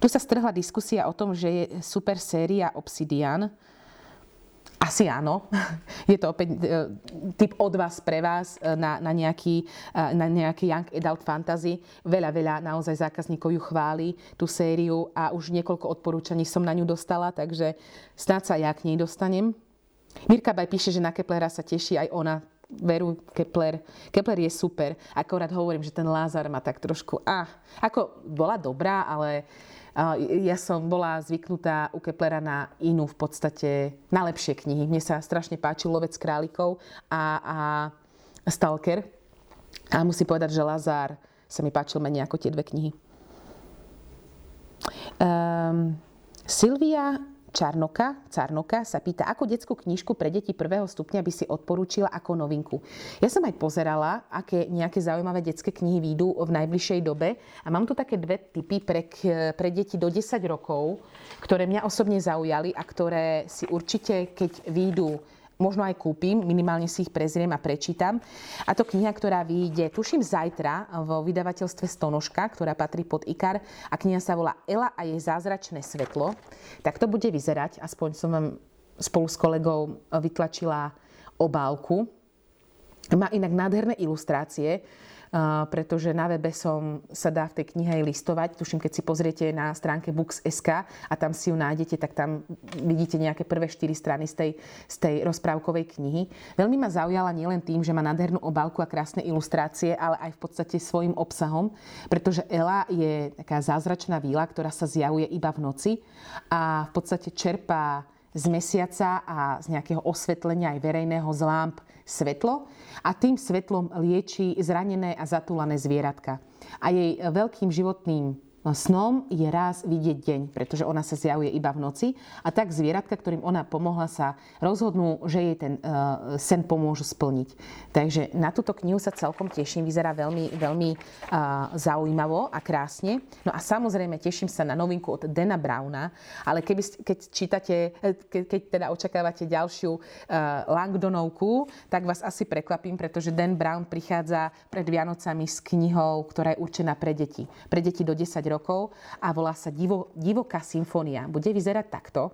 Tu sa strhla diskusia o tom, že je super séria Obsidian. Asi áno. Je to opäť e, typ od vás pre vás e, na, na, nejaký, e, na nejaký Young Adult Fantasy. Veľa, veľa naozaj zákazníkov ju chváli, tú sériu a už niekoľko odporúčaní som na ňu dostala, takže snáď sa ja k nej dostanem. Mirka Baj píše, že na Keplera sa teší aj ona veru Kepler. Kepler je super. Akorát hovorím, že ten Lázar ma tak trošku... Ah, ako bola dobrá, ale ja som bola zvyknutá u Keplera na inú v podstate, na lepšie knihy. Mne sa strašne páčil Lovec králikov a, a Stalker. A musím povedať, že Lazár sa mi páčil menej ako tie dve knihy. Um, Silvia Čarnoka, Carnoka sa pýta, ako detskú knižku pre deti prvého stupňa by si odporúčila ako novinku. Ja som aj pozerala, aké nejaké zaujímavé detské knihy výjdu v najbližšej dobe a mám tu také dve typy pre, pre deti do 10 rokov, ktoré mňa osobne zaujali a ktoré si určite, keď výjdu možno aj kúpim, minimálne si ich prezriem a prečítam. A to kniha, ktorá vyjde, tuším, zajtra vo vydavateľstve Stonožka, ktorá patrí pod IKAR a kniha sa volá Ela a jej zázračné svetlo. Tak to bude vyzerať, aspoň som vám spolu s kolegou vytlačila obálku. Má inak nádherné ilustrácie. Pretože na webe som sa dá v tej knihe aj listovať. Tuším, keď si pozriete na stránke books.sk a tam si ju nájdete, tak tam vidíte nejaké prvé štyri strany z tej, z tej rozprávkovej knihy. Veľmi ma zaujala nielen tým, že má nádhernú obálku a krásne ilustrácie, ale aj v podstate svojim obsahom, pretože Ela je taká zázračná víla, ktorá sa zjavuje iba v noci a v podstate čerpá z mesiaca a z nejakého osvetlenia aj verejného z lámp svetlo a tým svetlom lieči zranené a zatúlané zvieratka. A jej veľkým životným snom je raz vidieť deň, pretože ona sa zjavuje iba v noci a tak zvieratka, ktorým ona pomohla, sa rozhodnú, že jej ten uh, sen pomôžu splniť. Takže na túto knihu sa celkom teším, vyzerá veľmi, veľmi uh, zaujímavo a krásne. No a samozrejme teším sa na novinku od Dana Browna, ale keby, keď čítate, ke, keď teda očakávate ďalšiu uh, Langdonovku, tak vás asi prekvapím, pretože Dan Brown prichádza pred Vianocami s knihou, ktorá je určená pre deti. Pre deti do 10 rokov a volá sa Divo, Divoká symfónia. Bude vyzerať takto.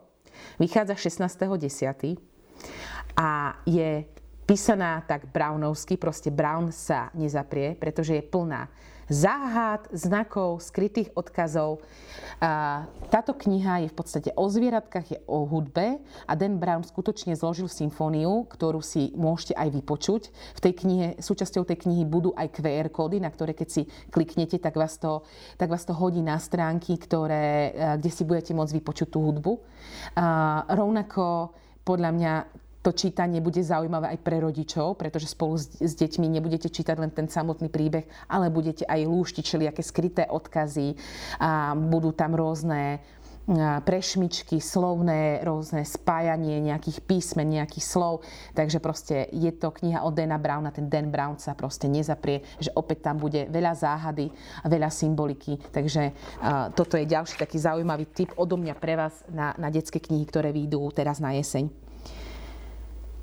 Vychádza 16.10. a je písaná tak brownovsky, proste Brown sa nezaprie, pretože je plná záhad, znakov, skrytých odkazov. Táto kniha je v podstate o zvieratkách, je o hudbe a Dan Brown skutočne zložil symfóniu, ktorú si môžete aj vypočuť. V tej knihe, súčasťou tej knihy budú aj QR kódy, na ktoré keď si kliknete, tak vás to, tak vás to hodí na stránky, ktoré, kde si budete môcť vypočuť tú hudbu. Rovnako podľa mňa to čítanie bude zaujímavé aj pre rodičov, pretože spolu s, s deťmi nebudete čítať len ten samotný príbeh, ale budete aj lúštiť všelijaké skryté odkazy a budú tam rôzne prešmičky, slovné, rôzne spájanie nejakých písmen, nejakých slov. Takže proste je to kniha od Dana Browna. Ten Dan Brown sa proste nezaprie, že opäť tam bude veľa záhady veľa symboliky. Takže uh, toto je ďalší taký zaujímavý tip odo mňa pre vás na, na detské knihy, ktoré vyjdú teraz na jeseň.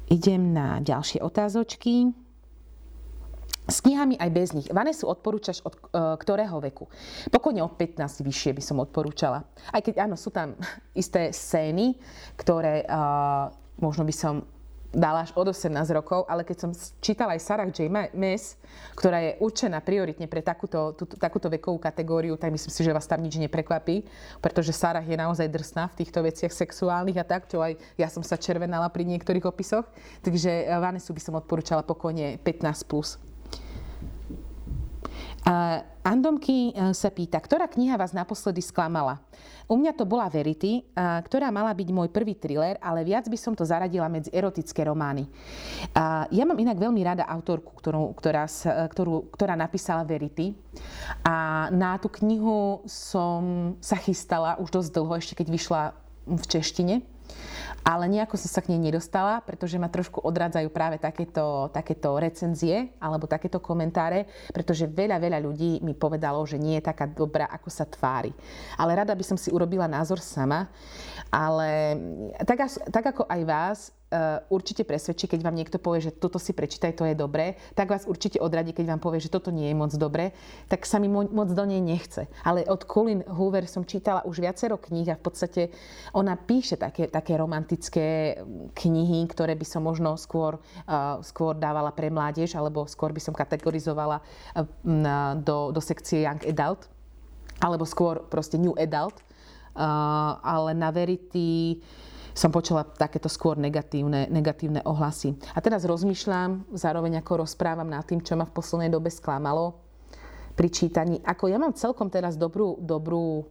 Idem na ďalšie otázočky. S knihami aj bez nich. Vanesu odporúčaš od e, ktorého veku? Pokojne od 15 vyššie by som odporúčala. Aj keď áno, sú tam isté scény, ktoré e, možno by som dala až od 18 rokov, ale keď som čítala aj Sarah J. Maas, ktorá je určená prioritne pre takúto, tú, takúto vekovú kategóriu, tak myslím si, že vás tam nič neprekvapí, pretože Sarah je naozaj drsná v týchto veciach sexuálnych a tak, čo aj ja som sa červenala pri niektorých opisoch. Takže eh, Vanesu by som odporúčala pokojne 15+. Plus. Andomky e, sa pýta, ktorá kniha vás naposledy sklamala? U mňa to bola Verity, ktorá mala byť môj prvý thriller, ale viac by som to zaradila medzi erotické romány. Ja mám inak veľmi rada autorku, ktorú, ktorá, ktorú, ktorá napísala Verity. A na tú knihu som sa chystala už dosť dlho, ešte keď vyšla v češtine ale nejako som sa k nej nedostala, pretože ma trošku odradzajú práve takéto, takéto recenzie alebo takéto komentáre, pretože veľa, veľa ľudí mi povedalo, že nie je taká dobrá, ako sa tvári. Ale rada by som si urobila názor sama, ale tak, tak ako aj vás, určite presvedčí, keď vám niekto povie, že toto si prečítaj, to je dobré, tak vás určite odradí, keď vám povie, že toto nie je moc dobré, tak sa mi moc do nej nechce. Ale od Colin Hoover som čítala už viacero kníh a v podstate ona píše také, také romantické knihy, ktoré by som možno skôr, uh, skôr dávala pre mládež, alebo skôr by som kategorizovala uh, do, do sekcie Young Adult, alebo skôr proste New Adult. Ale na Verity som počula takéto skôr negatívne, negatívne ohlasy. A teraz rozmýšľam, zároveň ako rozprávam nad tým, čo ma v poslednej dobe sklamalo pri čítaní. Ako ja mám celkom teraz dobrú, dobrú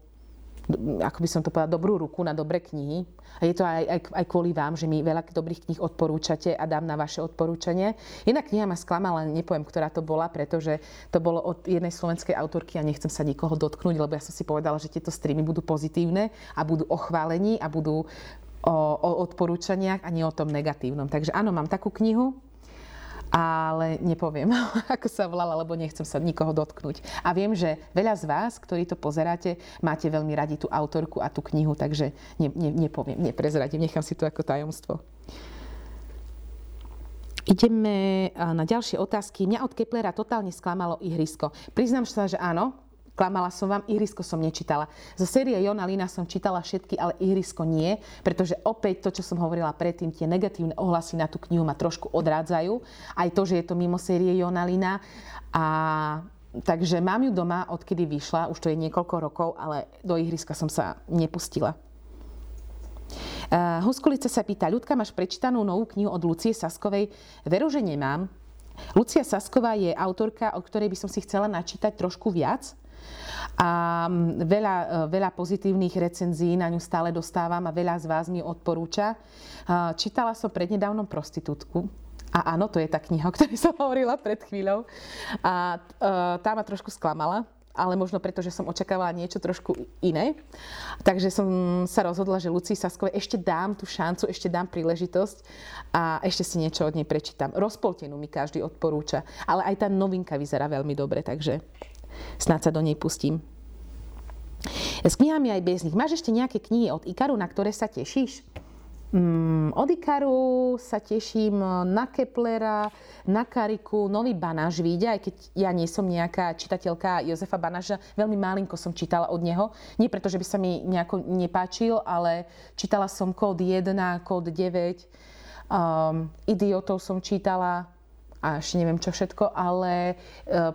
ako by som to povedala, dobrú ruku na dobré knihy. A je to aj, aj, aj kvôli vám, že mi veľa dobrých kníh odporúčate a dám na vaše odporúčanie. Jedna kniha ma sklamala, nepoviem, ktorá to bola, pretože to bolo od jednej slovenskej autorky a nechcem sa nikoho dotknúť, lebo ja som si povedala, že tieto streamy budú pozitívne a budú ochválení a budú o, o odporúčaniach a nie o tom negatívnom. Takže áno, mám takú knihu, ale nepoviem, ako sa volala, lebo nechcem sa nikoho dotknúť. A viem, že veľa z vás, ktorí to pozeráte, máte veľmi radi tú autorku a tú knihu, takže ne, ne, nepoviem, neprezradím, nechám si to ako tajomstvo. Ideme na ďalšie otázky. Mňa od Keplera totálne sklamalo ihrisko. Priznám sa, že áno, Klamala som vám, Ihrisko som nečítala. Zo série Jona Lina som čítala všetky, ale Ihrisko nie, pretože opäť to, čo som hovorila predtým, tie negatívne ohlasy na tú knihu ma trošku odrádzajú. Aj to, že je to mimo série Jona Lina. A takže mám ju doma, odkedy vyšla, už to je niekoľko rokov, ale do Ihriska som sa nepustila. Uh, Huskulica sa pýta, ľudka, máš prečítanú novú knihu od Lucie Saskovej? Veru, že nemám. Lucia Sasková je autorka, o ktorej by som si chcela načítať trošku viac. A veľa, e, veľa pozitívnych recenzií na ňu stále dostávam a veľa z vás mi odporúča. Čítala som prednedávnom prostitútku. A áno, to je tá kniha, o ktorej som hovorila pred chvíľou. A e, tá ma trošku sklamala ale možno preto, že som očakávala niečo trošku iné. Takže som sa rozhodla, že Lucii Saskovej ešte dám tú šancu, ešte dám príležitosť a ešte si niečo od nej prečítam. Rozpoltenú mi každý odporúča, ale aj tá novinka vyzerá veľmi dobre, takže Snáď sa do nej pustím. S knihami aj bez nich. Máš ešte nejaké knihy od Ikaru, na ktoré sa tešíš? Mm, od Ikaru sa teším na Keplera, na Kariku, nový Banáš vyjde, aj keď ja nie som nejaká čitateľka Jozefa Banáža, veľmi malinko som čítala od neho. Nie preto, že by sa mi nejako nepáčil, ale čítala som kód 1, kód 9, um, Idiotov som čítala, a ešte neviem čo všetko, ale e,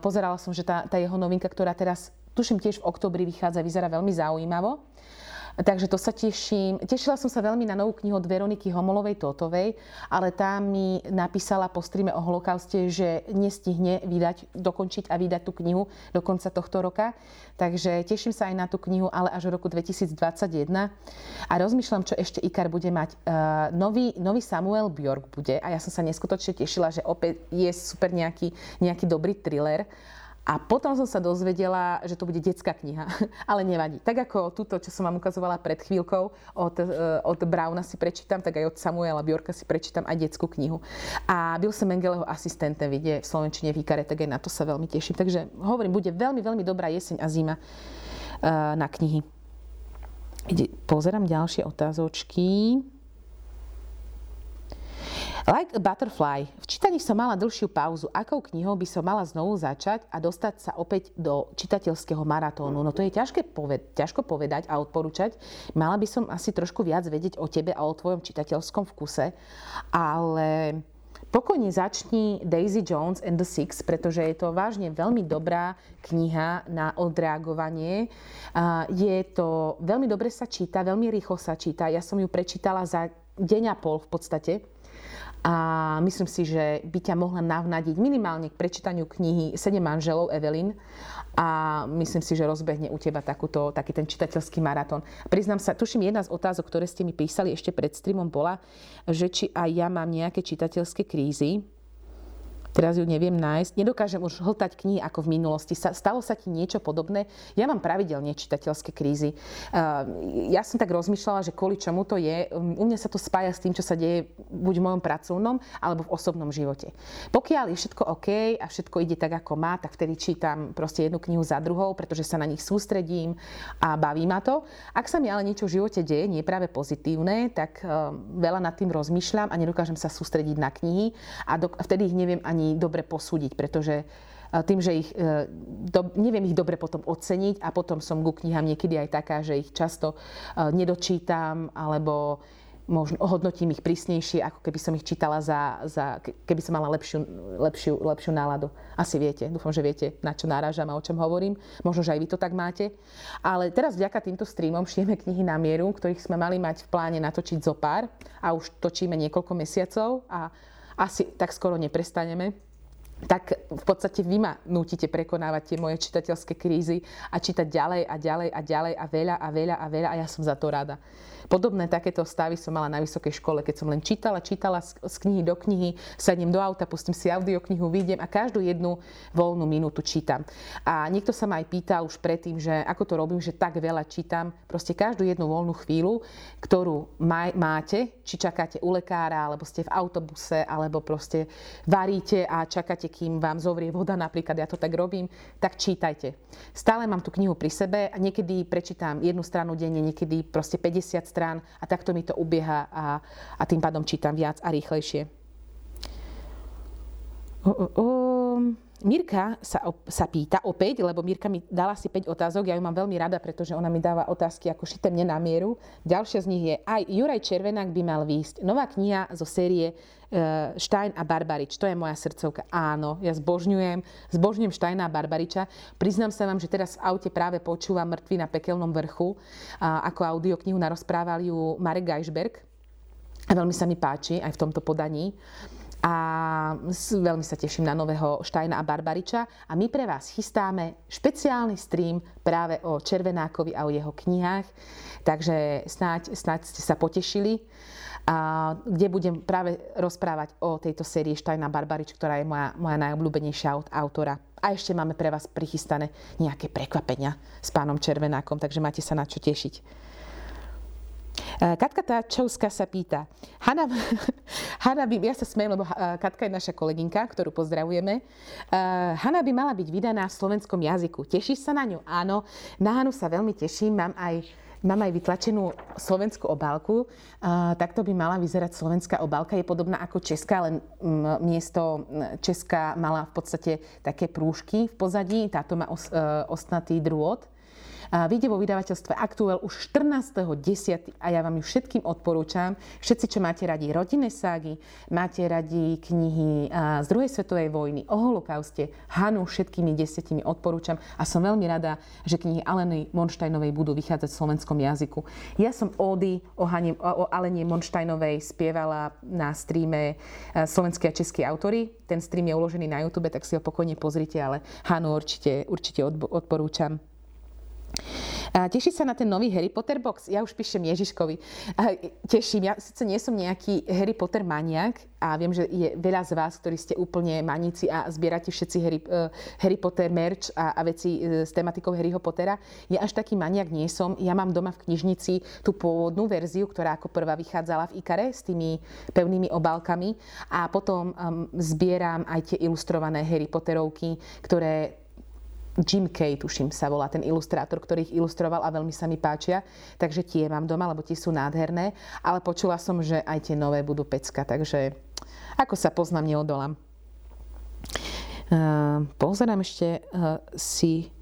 pozerala som, že tá, tá jeho novinka, ktorá teraz, tuším tiež v oktobri vychádza, vyzerá veľmi zaujímavo. Takže to sa teším. Tešila som sa veľmi na novú knihu od Veroniky Homolovej Totovej, ale tá mi napísala po streame o holokauste, že nestihne vydať, dokončiť a vydať tú knihu do konca tohto roka. Takže teším sa aj na tú knihu, ale až v roku 2021. A rozmýšľam, čo ešte Ikar bude mať. Uh, nový, nový Samuel Bjork bude a ja som sa neskutočne tešila, že opäť je super nejaký, nejaký dobrý thriller. A potom som sa dozvedela, že to bude detská kniha. Ale nevadí. Tak ako túto, čo som vám ukazovala pred chvíľkou, od, e, od Brauna si prečítam, tak aj od Samuela Bjorka si prečítam aj detskú knihu. A Bilse Mengeleho asistente vidie v Slovenčine v Ikare, tak aj na to sa veľmi teším. Takže hovorím, bude veľmi, veľmi dobrá jeseň a zima e, na knihy. Pozerám ďalšie otázočky. Like a Butterfly. V čítaní som mala dlhšiu pauzu. Akou knihou by som mala znovu začať a dostať sa opäť do čitateľského maratónu? No to je ťažké poved- ťažko povedať a odporúčať. Mala by som asi trošku viac vedieť o tebe a o tvojom čitateľskom vkuse, ale Pokojne začni Daisy Jones and the Six, pretože je to vážne veľmi dobrá kniha na odreagovanie. Je to, veľmi dobre sa číta, veľmi rýchlo sa číta. Ja som ju prečítala za deň a pol v podstate a myslím si, že by ťa mohla navnadiť minimálne k prečítaniu knihy Sedem manželov Evelyn a myslím si, že rozbehne u teba takúto, taký ten čitateľský maratón. Priznám sa, tuším, jedna z otázok, ktoré ste mi písali ešte pred streamom bola, že či aj ja mám nejaké čitateľské krízy. Teraz ju neviem nájsť. Nedokážem už hltať knihy ako v minulosti. Stalo sa ti niečo podobné? Ja mám pravidelne čitateľské krízy. Ja som tak rozmýšľala, že kvôli čomu to je. U mňa sa to spája s tým, čo sa deje buď v mojom pracovnom alebo v osobnom živote. Pokiaľ je všetko OK a všetko ide tak, ako má, tak vtedy čítam proste jednu knihu za druhou, pretože sa na nich sústredím a baví ma to. Ak sa mi ale niečo v živote deje, nie práve pozitívne, tak veľa nad tým rozmýšľam a nedokážem sa sústrediť na knihy a vtedy ich neviem ani ani dobre posúdiť, pretože e, tým, že ich, e, do, neviem ich dobre potom oceniť a potom som ku knihám niekedy aj taká, že ich často e, nedočítam alebo možno ohodnotím ich prísnejšie, ako keby som ich čítala za, za keby som mala lepšiu, lepšiu, lepšiu náladu. Asi viete, dúfam, že viete, na čo náražam a o čom hovorím. Možno, že aj vy to tak máte. Ale teraz vďaka týmto streamom šijeme knihy na mieru, ktorých sme mali mať v pláne natočiť zo pár a už točíme niekoľko mesiacov a asi tak skoro neprestaneme tak v podstate vy ma nútite prekonávať tie moje čitateľské krízy a čítať ďalej a ďalej a ďalej a veľa a veľa a veľa a ja som za to rada. Podobné takéto stavy som mala na vysokej škole, keď som len čítala, čítala z, knihy do knihy, sadnem do auta, pustím si audioknihu, vyjdem a každú jednu voľnú minútu čítam. A niekto sa ma aj pýtal už predtým, že ako to robím, že tak veľa čítam. Proste každú jednu voľnú chvíľu, ktorú máte, či čakáte u lekára, alebo ste v autobuse, alebo proste varíte a čakáte, kým vám zovrie voda, napríklad ja to tak robím, tak čítajte. Stále mám tú knihu pri sebe a niekedy prečítam jednu stranu denne, niekedy proste 50 strán a takto mi to ubieha a, a tým pádom čítam viac a rýchlejšie. Uh, uh, uh. Mirka sa, sa pýta opäť, lebo Mirka mi dala si 5 otázok, ja ju mám veľmi rada, pretože ona mi dáva otázky ako šité mne na mieru. Ďalšia z nich je, aj Juraj Červenák by mal výjsť. Nová kniha zo série uh, Stein a Barbarič, to je moja srdcovka. Áno, ja zbožňujem, zbožňujem Steina a Barbariča. Priznám sa vám, že teraz v aute práve počúvam Mŕtvy na pekelnom vrchu, ako audioknihu narozprával ju Marek Geisberg. A veľmi sa mi páči aj v tomto podaní a veľmi sa teším na nového Štajna a Barbariča a my pre vás chystáme špeciálny stream práve o Červenákovi a o jeho knihách, takže snáď, snáď ste sa potešili, a, kde budem práve rozprávať o tejto sérii Štajna Barbarič, ktorá je moja, moja najobľúbenejšia autora. A ešte máme pre vás prichystané nejaké prekvapenia s pánom Červenákom, takže máte sa na čo tešiť. Eh, Katka Táčovská sa pýta, Hanna, Hanna by, ja sa smejem, lebo eh, Katka je naša kolegynka, ktorú pozdravujeme. Eh, Hanna by mala byť vydaná v slovenskom jazyku. Tešíš sa na ňu? Áno, na Hanu sa veľmi teším. Mám aj Mám aj vytlačenú slovenskú obálku. Uh, takto by mala vyzerať slovenská obálka. Je podobná ako česká, len um, miesto česká mala v podstate také prúžky v pozadí. Táto má os, uh, ostnatý drôt. Vyjde vo vydavateľstve Aktuel už 14.10. a ja vám ju všetkým odporúčam. Všetci, čo máte radi rodinné ságy, máte radi knihy z druhej svetovej vojny, o holokauste, Hanu všetkými desiatimi odporúčam a som veľmi rada, že knihy Aleny Monštajnovej budú vychádzať v slovenskom jazyku. Ja som ódy o, Hane, o Alene Monštajnovej spievala na streame slovenský a český autory. Ten stream je uložený na YouTube, tak si ho pokojne pozrite, ale Hanu určite, určite odporúčam. Teší sa na ten nový Harry Potter box? Ja už píšem Ježiškovi. Teším. Ja síce nie som nejaký Harry Potter maniak a viem, že je veľa z vás, ktorí ste úplne maníci a zbierate všetci Harry, uh, Harry Potter merch a, a veci uh, s tematikou Harryho Pottera. Ja až taký maniak nie som. Ja mám doma v knižnici tú pôvodnú verziu, ktorá ako prvá vychádzala v Ikare s tými pevnými obálkami a potom um, zbieram aj tie ilustrované Harry Potterovky, ktoré Jim Kay, tuším sa volá, ten ilustrátor, ktorý ich ilustroval a veľmi sa mi páčia. Takže tie mám doma, lebo tie sú nádherné. Ale počula som, že aj tie nové budú pecka, takže ako sa poznám, neodolám. Uh, pozerám ešte uh, si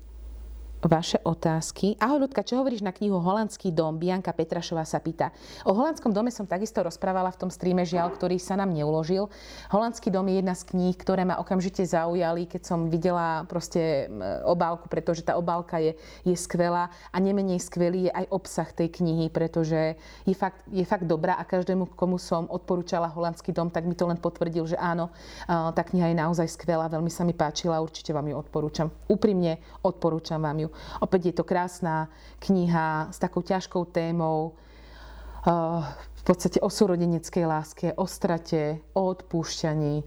vaše otázky. Ahoj Ľudka, čo hovoríš na knihu Holandský dom? Bianka Petrašová sa pýta. O Holandskom dome som takisto rozprávala v tom streame žiaľ, ktorý sa nám neuložil. Holandský dom je jedna z kníh, ktoré ma okamžite zaujali, keď som videla proste obálku, pretože tá obálka je, je skvelá a nemenej skvelý je aj obsah tej knihy, pretože je fakt, je fakt dobrá a každému, komu som odporúčala Holandský dom, tak mi to len potvrdil, že áno, tá kniha je naozaj skvelá, veľmi sa mi páčila, určite vám ju odporúčam. Úprimne odporúčam vám ju ju. Opäť je to krásna kniha s takou ťažkou témou, eh, v podstate o súrodeneckej láske, o strate, o odpúšťaní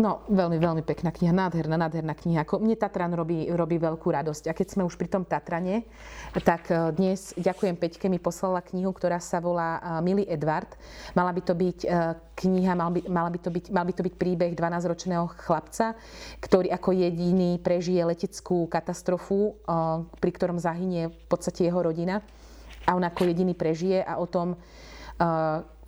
No, veľmi, veľmi pekná kniha, nádherná, nádherná kniha. Mne Tatran robí, robí veľkú radosť. A keď sme už pri tom Tatrane, tak e, dnes, ďakujem Peťke, mi poslala knihu, ktorá sa volá e, Milý Edward. Mala by to byť e, kniha, mal by, mala by to byť, mal by to byť príbeh 12-ročného chlapca, ktorý ako jediný prežije leteckú katastrofu, pri ktorom zahynie v podstate jeho rodina. A on ako jediný prežije a o tom,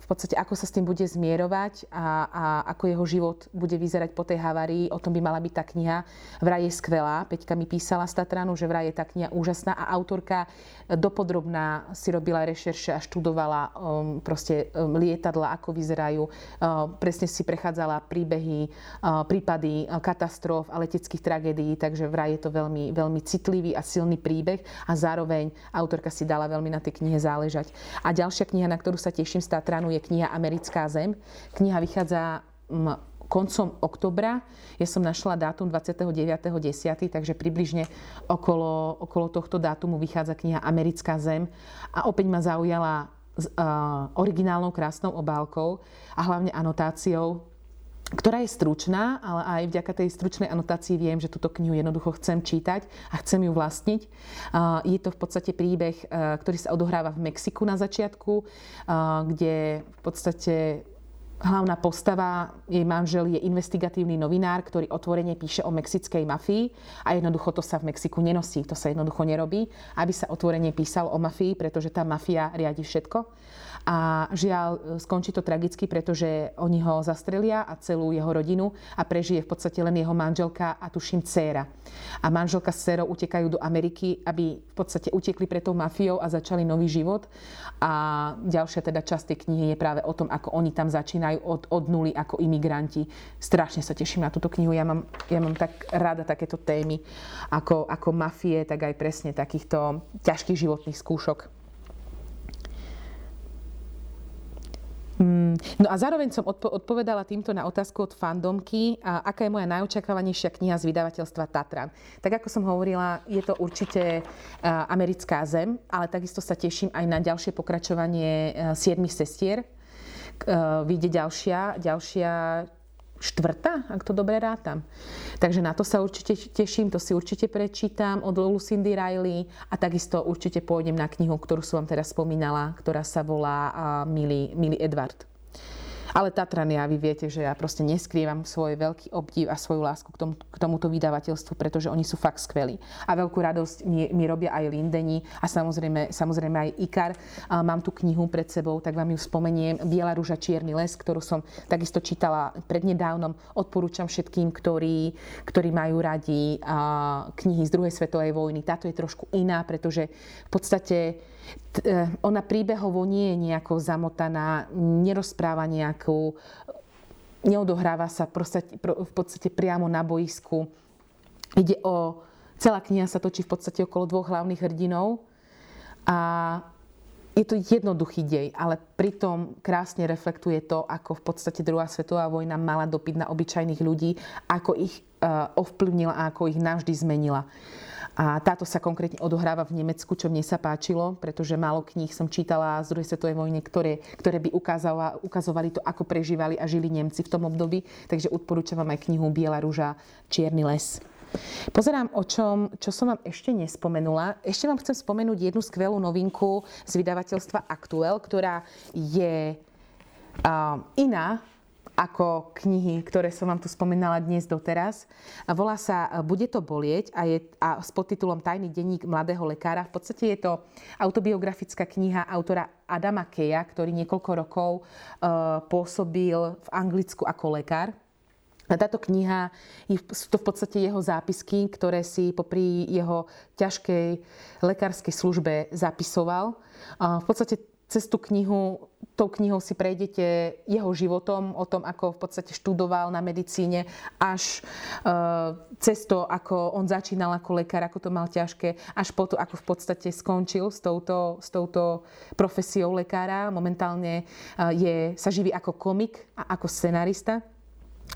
v podstate ako sa s tým bude zmierovať a, a ako jeho život bude vyzerať po tej havárii. O tom by mala byť tá kniha. Vraj je skvelá. Peťka mi písala z Tatranu, že vraj je tá kniha úžasná a autorka dopodrobná si robila rešerše a študovala um, proste um, lietadla, ako vyzerajú. Uh, presne si prechádzala príbehy, uh, prípady uh, katastrof a leteckých tragédií, takže vraj je to veľmi, veľmi citlivý a silný príbeh a zároveň autorka si dala veľmi na tej knihe záležať. A ďalšia kniha, na ktorú sa teším z Tatranu, je kniha Americká zem. Kniha vychádza koncom oktobra. Ja som našla dátum 29.10., takže približne okolo, okolo tohto dátumu vychádza kniha Americká zem. A opäť ma zaujala s uh, originálnou krásnou obálkou a hlavne anotáciou, ktorá je stručná, ale aj vďaka tej stručnej anotácii viem, že túto knihu jednoducho chcem čítať a chcem ju vlastniť. Je to v podstate príbeh, ktorý sa odohráva v Mexiku na začiatku, kde v podstate Hlavná postava, jej manžel je investigatívny novinár, ktorý otvorene píše o mexickej mafii a jednoducho to sa v Mexiku nenosí, to sa jednoducho nerobí, aby sa otvorene písal o mafii, pretože tá mafia riadi všetko. A žiaľ, skončí to tragicky, pretože oni ho zastrelia a celú jeho rodinu a prežije v podstate len jeho manželka a tuším dcéra. A manželka s dcerou utekajú do Ameriky, aby v podstate utekli pred tou mafiou a začali nový život. A ďalšia teda časť tej knihy je práve o tom, ako oni tam začínajú od, od nuly ako imigranti. Strašne sa teším na túto knihu. Ja mám, ja mám tak rada takéto témy ako, ako mafie, tak aj presne takýchto ťažkých životných skúšok. No a zároveň som odpo- odpovedala týmto na otázku od fandomky, a aká je moja najočakávanejšia kniha z vydavateľstva Tatran. Tak ako som hovorila, je to určite americká zem, ale takisto sa teším aj na ďalšie pokračovanie Siedmých sestier. Vyjde ďalšia, ďalšia štvrtá, ak to dobre rátam. Takže na to sa určite teším, to si určite prečítam od Lucindy Riley a takisto určite pôjdem na knihu, ktorú som vám teraz spomínala, ktorá sa volá Milý, Edward. Ale Tatrania, vy viete, že ja proste neskrývam svoj veľký obdiv a svoju lásku k, tomu, k tomuto vydavateľstvu, pretože oni sú fakt skvelí. A veľkú radosť mi, mi robia aj Lindeni a samozrejme, samozrejme aj Ikar. A mám tu knihu pred sebou, tak vám ju spomeniem. Biela rúža, čierny les, ktorú som takisto čítala prednedávnom. Odporúčam všetkým, ktorí, ktorí majú radi knihy z druhej svetovej vojny. Táto je trošku iná, pretože v podstate ona príbehovo nie je nejako zamotaná, nerozpráva nejakú, neodohráva sa v podstate priamo na boisku. Ide o, celá kniha sa točí v podstate okolo dvoch hlavných hrdinov a je to jednoduchý dej, ale pritom krásne reflektuje to, ako v podstate druhá svetová vojna mala dopyt na obyčajných ľudí, ako ich e, ovplyvnila a ako ich navždy zmenila. A táto sa konkrétne odohráva v Nemecku, čo mne sa páčilo, pretože málo kníh som čítala z druhej svetovej vojny, ktoré, ktoré by ukazovali to, ako prežívali a žili Nemci v tom období. Takže odporúčam vám aj knihu Biela rúža, Čierny les. Pozerám, o čom, čo som vám ešte nespomenula. Ešte vám chcem spomenúť jednu skvelú novinku z vydavateľstva Aktuel, ktorá je uh, iná ako knihy, ktoré som vám tu spomínala dnes doteraz. Volá sa Bude to bolieť a je a s podtitulom Tajný denník mladého lekára. V podstate je to autobiografická kniha autora Adama Keja, ktorý niekoľko rokov uh, pôsobil v Anglicku ako lekár. A táto kniha, sú to v podstate jeho zápisky, ktoré si popri jeho ťažkej lekárskej službe zapisoval. V podstate cez tú knihu, tou knihou si prejdete jeho životom, o tom, ako v podstate študoval na medicíne, až e, cez to, ako on začínal ako lekár, ako to mal ťažké, až po to, ako v podstate skončil s touto, s touto profesiou lekára. Momentálne e, je, sa živí ako komik a ako scenarista.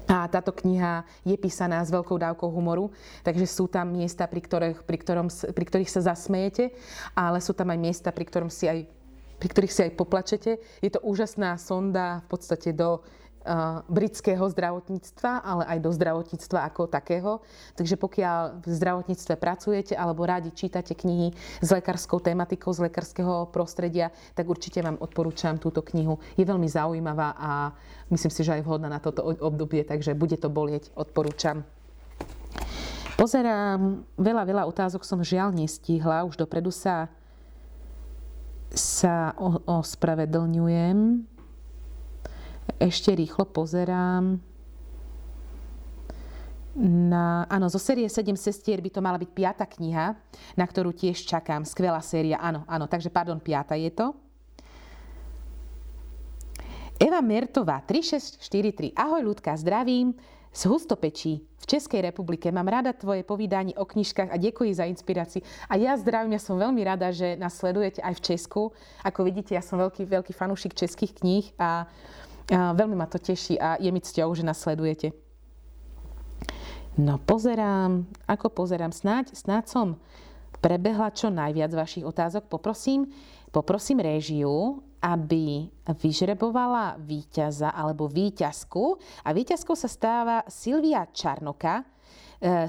A táto kniha je písaná s veľkou dávkou humoru, takže sú tam miesta, pri, ktorých, pri, ktorom, pri ktorých sa zasmejete, ale sú tam aj miesta, pri ktorom si aj pri ktorých si aj poplačete. Je to úžasná sonda v podstate do uh, britského zdravotníctva, ale aj do zdravotníctva ako takého. Takže pokiaľ v zdravotníctve pracujete alebo rádi čítate knihy s lekárskou tematikou, z lekárskeho prostredia, tak určite vám odporúčam túto knihu. Je veľmi zaujímavá a myslím si, že aj vhodná na toto obdobie, takže bude to bolieť, odporúčam. Pozerám, veľa, veľa otázok som žiaľ nestihla, už dopredu sa sa ospravedlňujem. Ešte rýchlo pozerám. Na, áno, zo série 7 sestier by to mala byť piata kniha, na ktorú tiež čakám. Skvelá séria, áno, áno, takže pardon, piata je to. Eva Mertová, 3643. Ahoj ľudka, zdravím z Hustopečí v Českej republike. Mám rada tvoje povídanie o knižkách a ďakujem za inspiráciu. A ja zdravím, ja som veľmi rada, že nás sledujete aj v Česku. Ako vidíte, ja som veľký, veľký fanúšik českých kníh a, a veľmi ma to teší a je mi cťou, že nás sledujete. No pozerám, ako pozerám, snáď, snáď som prebehla čo najviac vašich otázok. Poprosím, poprosím réžiu, aby vyžrebovala víťaza alebo víťazku. A víťazkou sa stáva Silvia Čarnoka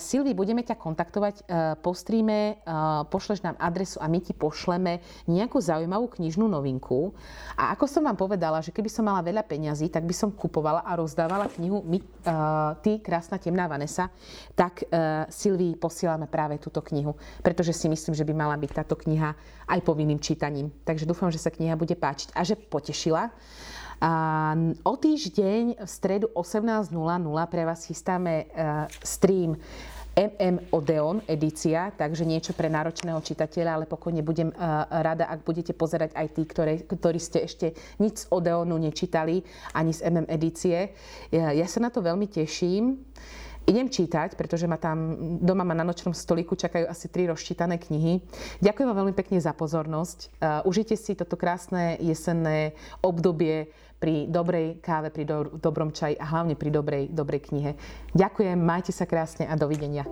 Silvi, budeme ťa kontaktovať po streame, pošleš nám adresu a my ti pošleme nejakú zaujímavú knižnú novinku. A ako som vám povedala, že keby som mala veľa peňazí, tak by som kupovala a rozdávala knihu My, Ty, krásna temná Vanessa, tak Silvii posielame práve túto knihu, pretože si myslím, že by mala byť táto kniha aj povinným čítaním. Takže dúfam, že sa kniha bude páčiť a že potešila. A o týždeň v stredu 18.00 pre vás chystáme e, stream MM Odeon edícia, takže niečo pre náročného čitateľa, ale pokojne budem e, rada, ak budete pozerať aj tí, ktoré, ktorí ste ešte nič z Odeonu nečítali, ani z MM edície. Ja sa na to veľmi teším idem čítať, pretože ma tam doma ma na nočnom stoliku čakajú asi tri rozčítané knihy. Ďakujem vám veľmi pekne za pozornosť. Uh, užite si toto krásne jesenné obdobie pri dobrej káve, pri do, dobrom čaji a hlavne pri dobrej, dobrej knihe. Ďakujem, majte sa krásne a dovidenia.